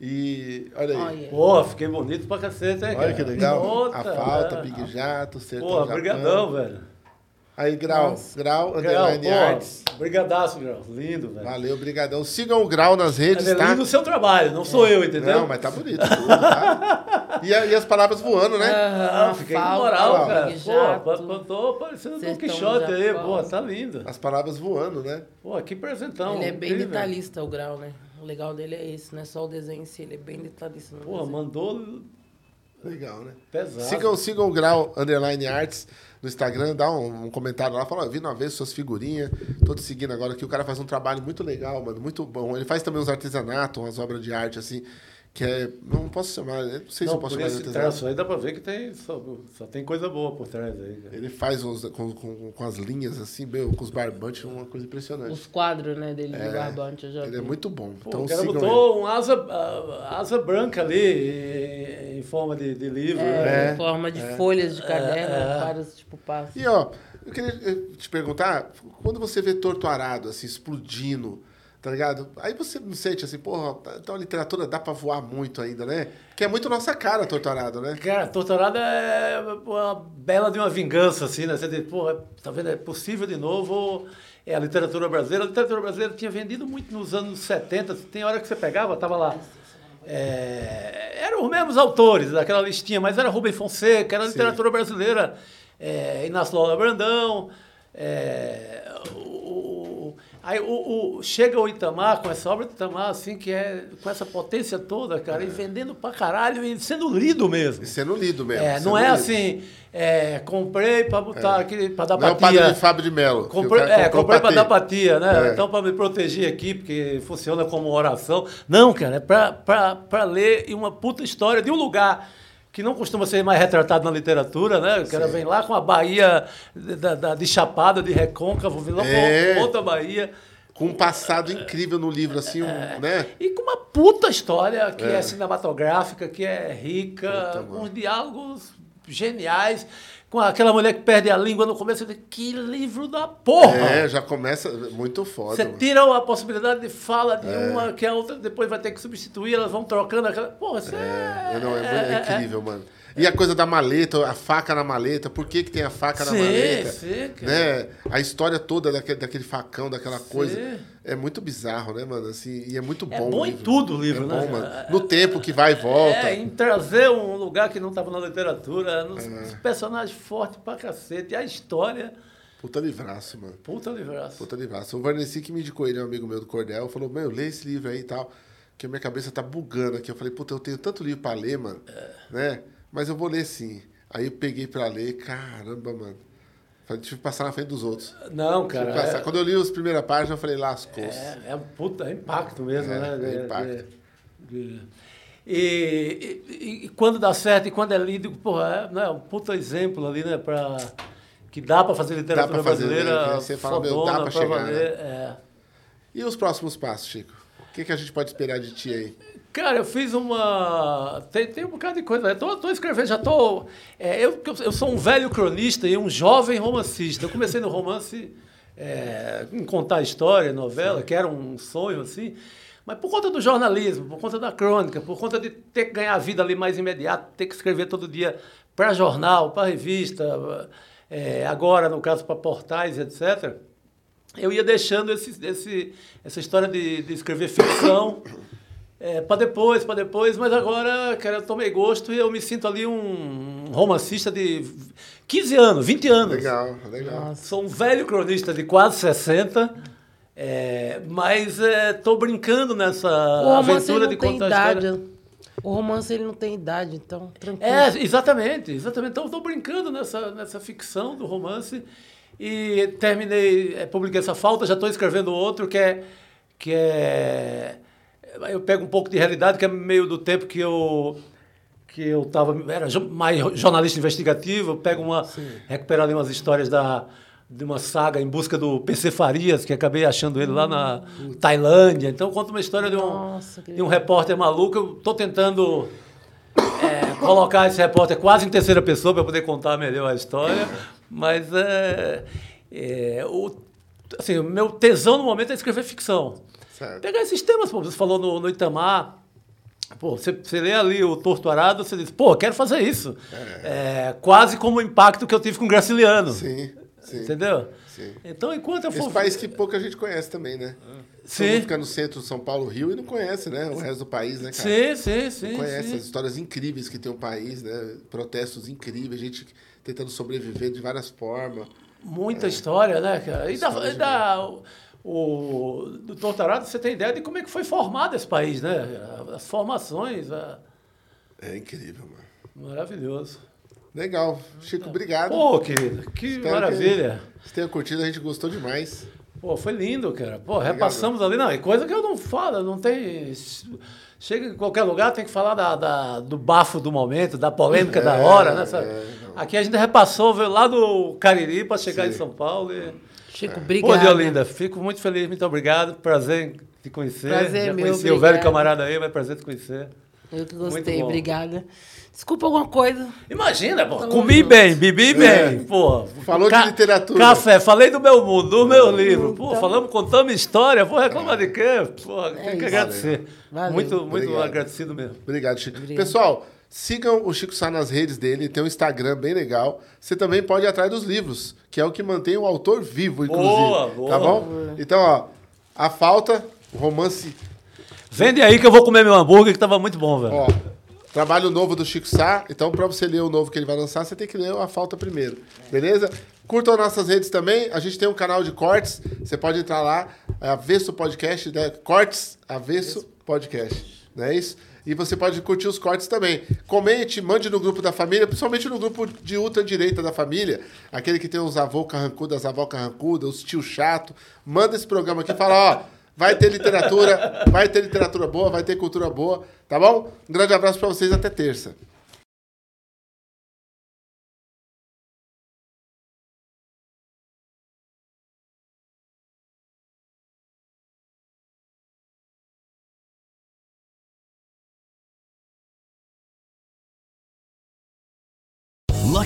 E olha aí. Olha. Pô, fiquei bonito pra cacete, hein, Olha cara? que legal. Puta, a falta, né? Big Jato, Sertão Pô, Japão. brigadão, velho. Aí, grau, Nossa. grau, Grau, underline pô, arts. brigadaço, Grau. Lindo, velho. Valeu, brigadão. Sigam o Grau nas redes, É tá? lindo o seu trabalho, não sou eu, entendeu? Não, mas tá bonito. tudo, tá? E, a- e as palavras voando, né? Ah, Aham, fiquei falta, moral, cara. Pô, pa- pa- tô parecendo Don Quixote aí, pô, tá lindo. As palavras voando, né? Pô, que presentão. Ele é bem incrível. detalhista, o grau, né? O legal dele é esse, não é só o desenho em si, ele é bem detalhista. Pô, mandou Legal, né? pesado. Sigam, sigam o Grau Underline Arts no Instagram, dá um, um comentário lá, fala, vi uma vez suas figurinhas, tô te seguindo agora que o cara faz um trabalho muito legal, mano, muito bom. Ele faz também uns artesanatos, umas obras de arte, assim, que é. Não posso chamar, não sei se Não, eu posso por chamar de esse artesanato. traço aí dá pra ver que tem, só, só tem coisa boa por trás aí. cara. Ele faz uns, com, com, com as linhas, assim, meu, com os barbantes, uma coisa impressionante. Os quadros, né, dele de barbante, eu já Ele é vi. muito bom. Pô, então o cara sigam ele. botou um asa, a- asa branca ali em, em forma de, de livro. É, né? em forma de folhas de caderno, é. vários tipo passos. E ó, eu queria eh, te perguntar, quando você vê torto arado, assim, explodindo, tá ligado? Aí você não sente assim, porra, então a literatura dá pra voar muito ainda, né? Que é muito nossa cara, torto arado, né? Cara, Torturada é uma bela de uma vingança, assim, né? Você diz, porra, tá vendo? É possível de novo. É a literatura brasileira. A literatura brasileira tinha vendido muito nos anos 70. Tem hora que você pegava, tava lá. É, eram os mesmos autores daquela listinha, mas era Rubem Fonseca, era a literatura brasileira. É, Inácio Lula Brandão. é, o- aí o, o- chega o Itamar com essa obra do Itamar, assim, que é com essa potência toda, cara, e vendendo pra caralho e sendo lido mesmo. E sendo lido mesmo. É, não é lido. assim, é, comprei para botar aquele, para dar Não é o de Fábio de Mello. Comprei, é, comprei patê. dar patia, né? É. Então, para me proteger aqui, porque funciona como oração. Não, cara, é para ler uma puta história de um lugar que não costuma ser mais retratado na literatura, né? O cara vem lá com a Bahia da, da- de Chapada, de Recôncavo, vem lá É. com outra Bahia. Com um passado incrível no livro, assim, um, né? E com uma puta história que é, cinematográfica, que é rica, com diálogos geniais, com aquela mulher que perde a língua no começo. Eu digo, que livro da porra! É, já começa muito foda. Você mano. tira a possibilidade de fala de uma que a outra depois vai ter que substituir, elas vão trocando aquela. Porra, você É, não, é, é incrível, mano. E a coisa da maleta, a faca na maleta, por que, que tem a faca na Sim, maleta? sim, cara. né? A história toda daquele, daquele facão, daquela coisa. Sim. É muito bizarro, né, mano? Assim, e é muito É bom. bom o em tudo o livro, é né? Bom, mano. No tempo que vai e volta. É, em trazer um lugar que não estava na literatura, nos É. personagens fortes pra cacete, e a história. Puta livraço, mano. Puta livraço. Puta livraço. O Varnesi que me indicou ele, é um amigo meu do Cordel, falou, meu, lê esse livro aí e tal, que a minha cabeça tá bugando aqui. Eu falei, puta, eu tenho tanto livro pra ler, mano, né? Mas eu vou ler sim. Aí eu peguei pra ler, caramba, mano. Falei, tive que passar na frente dos outros. Não, cara. é- Quando eu li as primeiras páginas, eu falei, lascou É, é um puta é impacto mesmo, É, né? é impacto. de- e, e- e quando dá certo e quando é lido, porra, é né, um puta exemplo ali, né? Pra, que dá pra fazer literatura pra fazer, né? brasileira. Você fala, meu, dá pra chegar, né? valer, é. E os próximos passos, Chico? O que, que a gente pode esperar de ti aí? Cara, eu fiz uma. Tem, tem um bocado de coisa. Tô escrevendo, já tô. é, eu, eu sou um velho cronista e um jovem romancista. Eu comecei no romance é, em contar história, novela, que era um sonho, assim. Mas por conta do jornalismo, por conta da crônica, por conta de ter que ganhar a vida ali mais imediata, ter que escrever todo dia para jornal, para revista, é, agora, no caso, para portais, etc eu ia deixando esse, esse, essa história de, de escrever ficção para depois, para depois, mas agora, cara, eu tomei gosto e eu me sinto ali um romancista de 15 anos, 20 anos. Legal, legal. Sou um velho cronista de quase 60, é, mas estou brincando nessa aventura de contar a idade. história. O romance ele não tem idade, então tranquilo. É, exatamente, exatamente. Então, estou brincando nessa, nessa ficção do romance e terminei, eh, publiquei essa falta, já estou escrevendo outro que é, que é... Eu pego um pouco de realidade, que é meio do tempo que eu que eu tava, era mais jornalista investigativo, eu pego uma, recupero ali umas histórias da, de uma saga em busca do PC Farias, que acabei achando ele lá na Tailândia. Então, conta uma história de um, Nossa, de um repórter maluco. Eu estou tentando é, colocar esse repórter quase em terceira pessoa para poder contar melhor a história, mas é, é, o, assim, o meu tesão no momento é escrever ficção. Certo. Pegar esses temas, pô, você falou no, no Itamar, pô, você, você lê ali o Torto Arado, você diz, pô, quero fazer isso. É, quase como o impacto que eu tive com o Graciliano. Sim, sim. Entendeu? Sim. Então, enquanto eu for... Esse país que pouca gente conhece também, né? Sim. mundo fica no centro de São Paulo, Rio e não conhece, né? O resto do país, né, cara? Sim, sim, sim. Não conhece sim. as histórias incríveis que tem o país, né? Protestos incríveis, gente tentando sobreviver de várias formas. Muita história, né, cara? E e da- o, do Tortarado, você tem ideia de como é que foi formado esse país, né? As formações, a- É incrível, mano. maravilhoso. Legal. Chico, obrigado. Pô, querido, que Espero maravilha. Que você tenha curtido, a gente gostou demais. Pô, foi lindo, cara. Pô, repassamos ali, não, e coisa que eu não falo, não tem... Chega em qualquer lugar, tem que falar da, da- do bafo do momento, da polêmica da hora, né? sabe? é, Aqui a gente repassou, veio lá do Cariri para chegar em São Paulo e... Chico, Pô, obrigado. Deolinda, fico muito feliz, muito obrigado. Prazer em te conhecer. Prazer Já meu, conheci o velho camarada aí, mas prazer te conhecer. Eu que gostei, bom. obrigada. Desculpa alguma coisa. Imagina, pô, comi junto. bem, bebi bem, É. pô. Falou de literatura. Café, falei do meu mundo, do meu livro. Pô, Então- falamos, contamos história, vou reclamar de quê? Pô, tem que agradecer. Valeu. Muito, muito Obrigado. agradecido mesmo. Obrigado, Chico. Obrigado. Pessoal, sigam o Chico Sá nas redes dele, tem um Instagram bem legal. Você também pode ir atrás dos livros, que é o que mantém o autor vivo, inclusive. Boa, boa. Tá bom? Então, ó, A Falta, romance, Vende aí que eu vou comer meu hambúrguer, que tava muito bom, velho. ó, trabalho novo do Chico Sá. Então, pra você ler o novo que ele vai lançar, você tem que ler A Falta primeiro. Beleza? Curtam nossas redes também. A gente tem um canal de cortes. Você pode entrar lá, é Avesso Podcast, né? Cortes Avesso Podcast. Não é isso? E você pode curtir os cortes também. Comente, mande no grupo da família, principalmente no grupo de ultradireita da família, aquele que tem os avô carrancudos, as avó carrancudas, os tio chato. Manda esse programa aqui e fala, ó, vai ter literatura, vai ter literatura boa, vai ter cultura boa, tá bom? Um grande abraço pra vocês, até terça.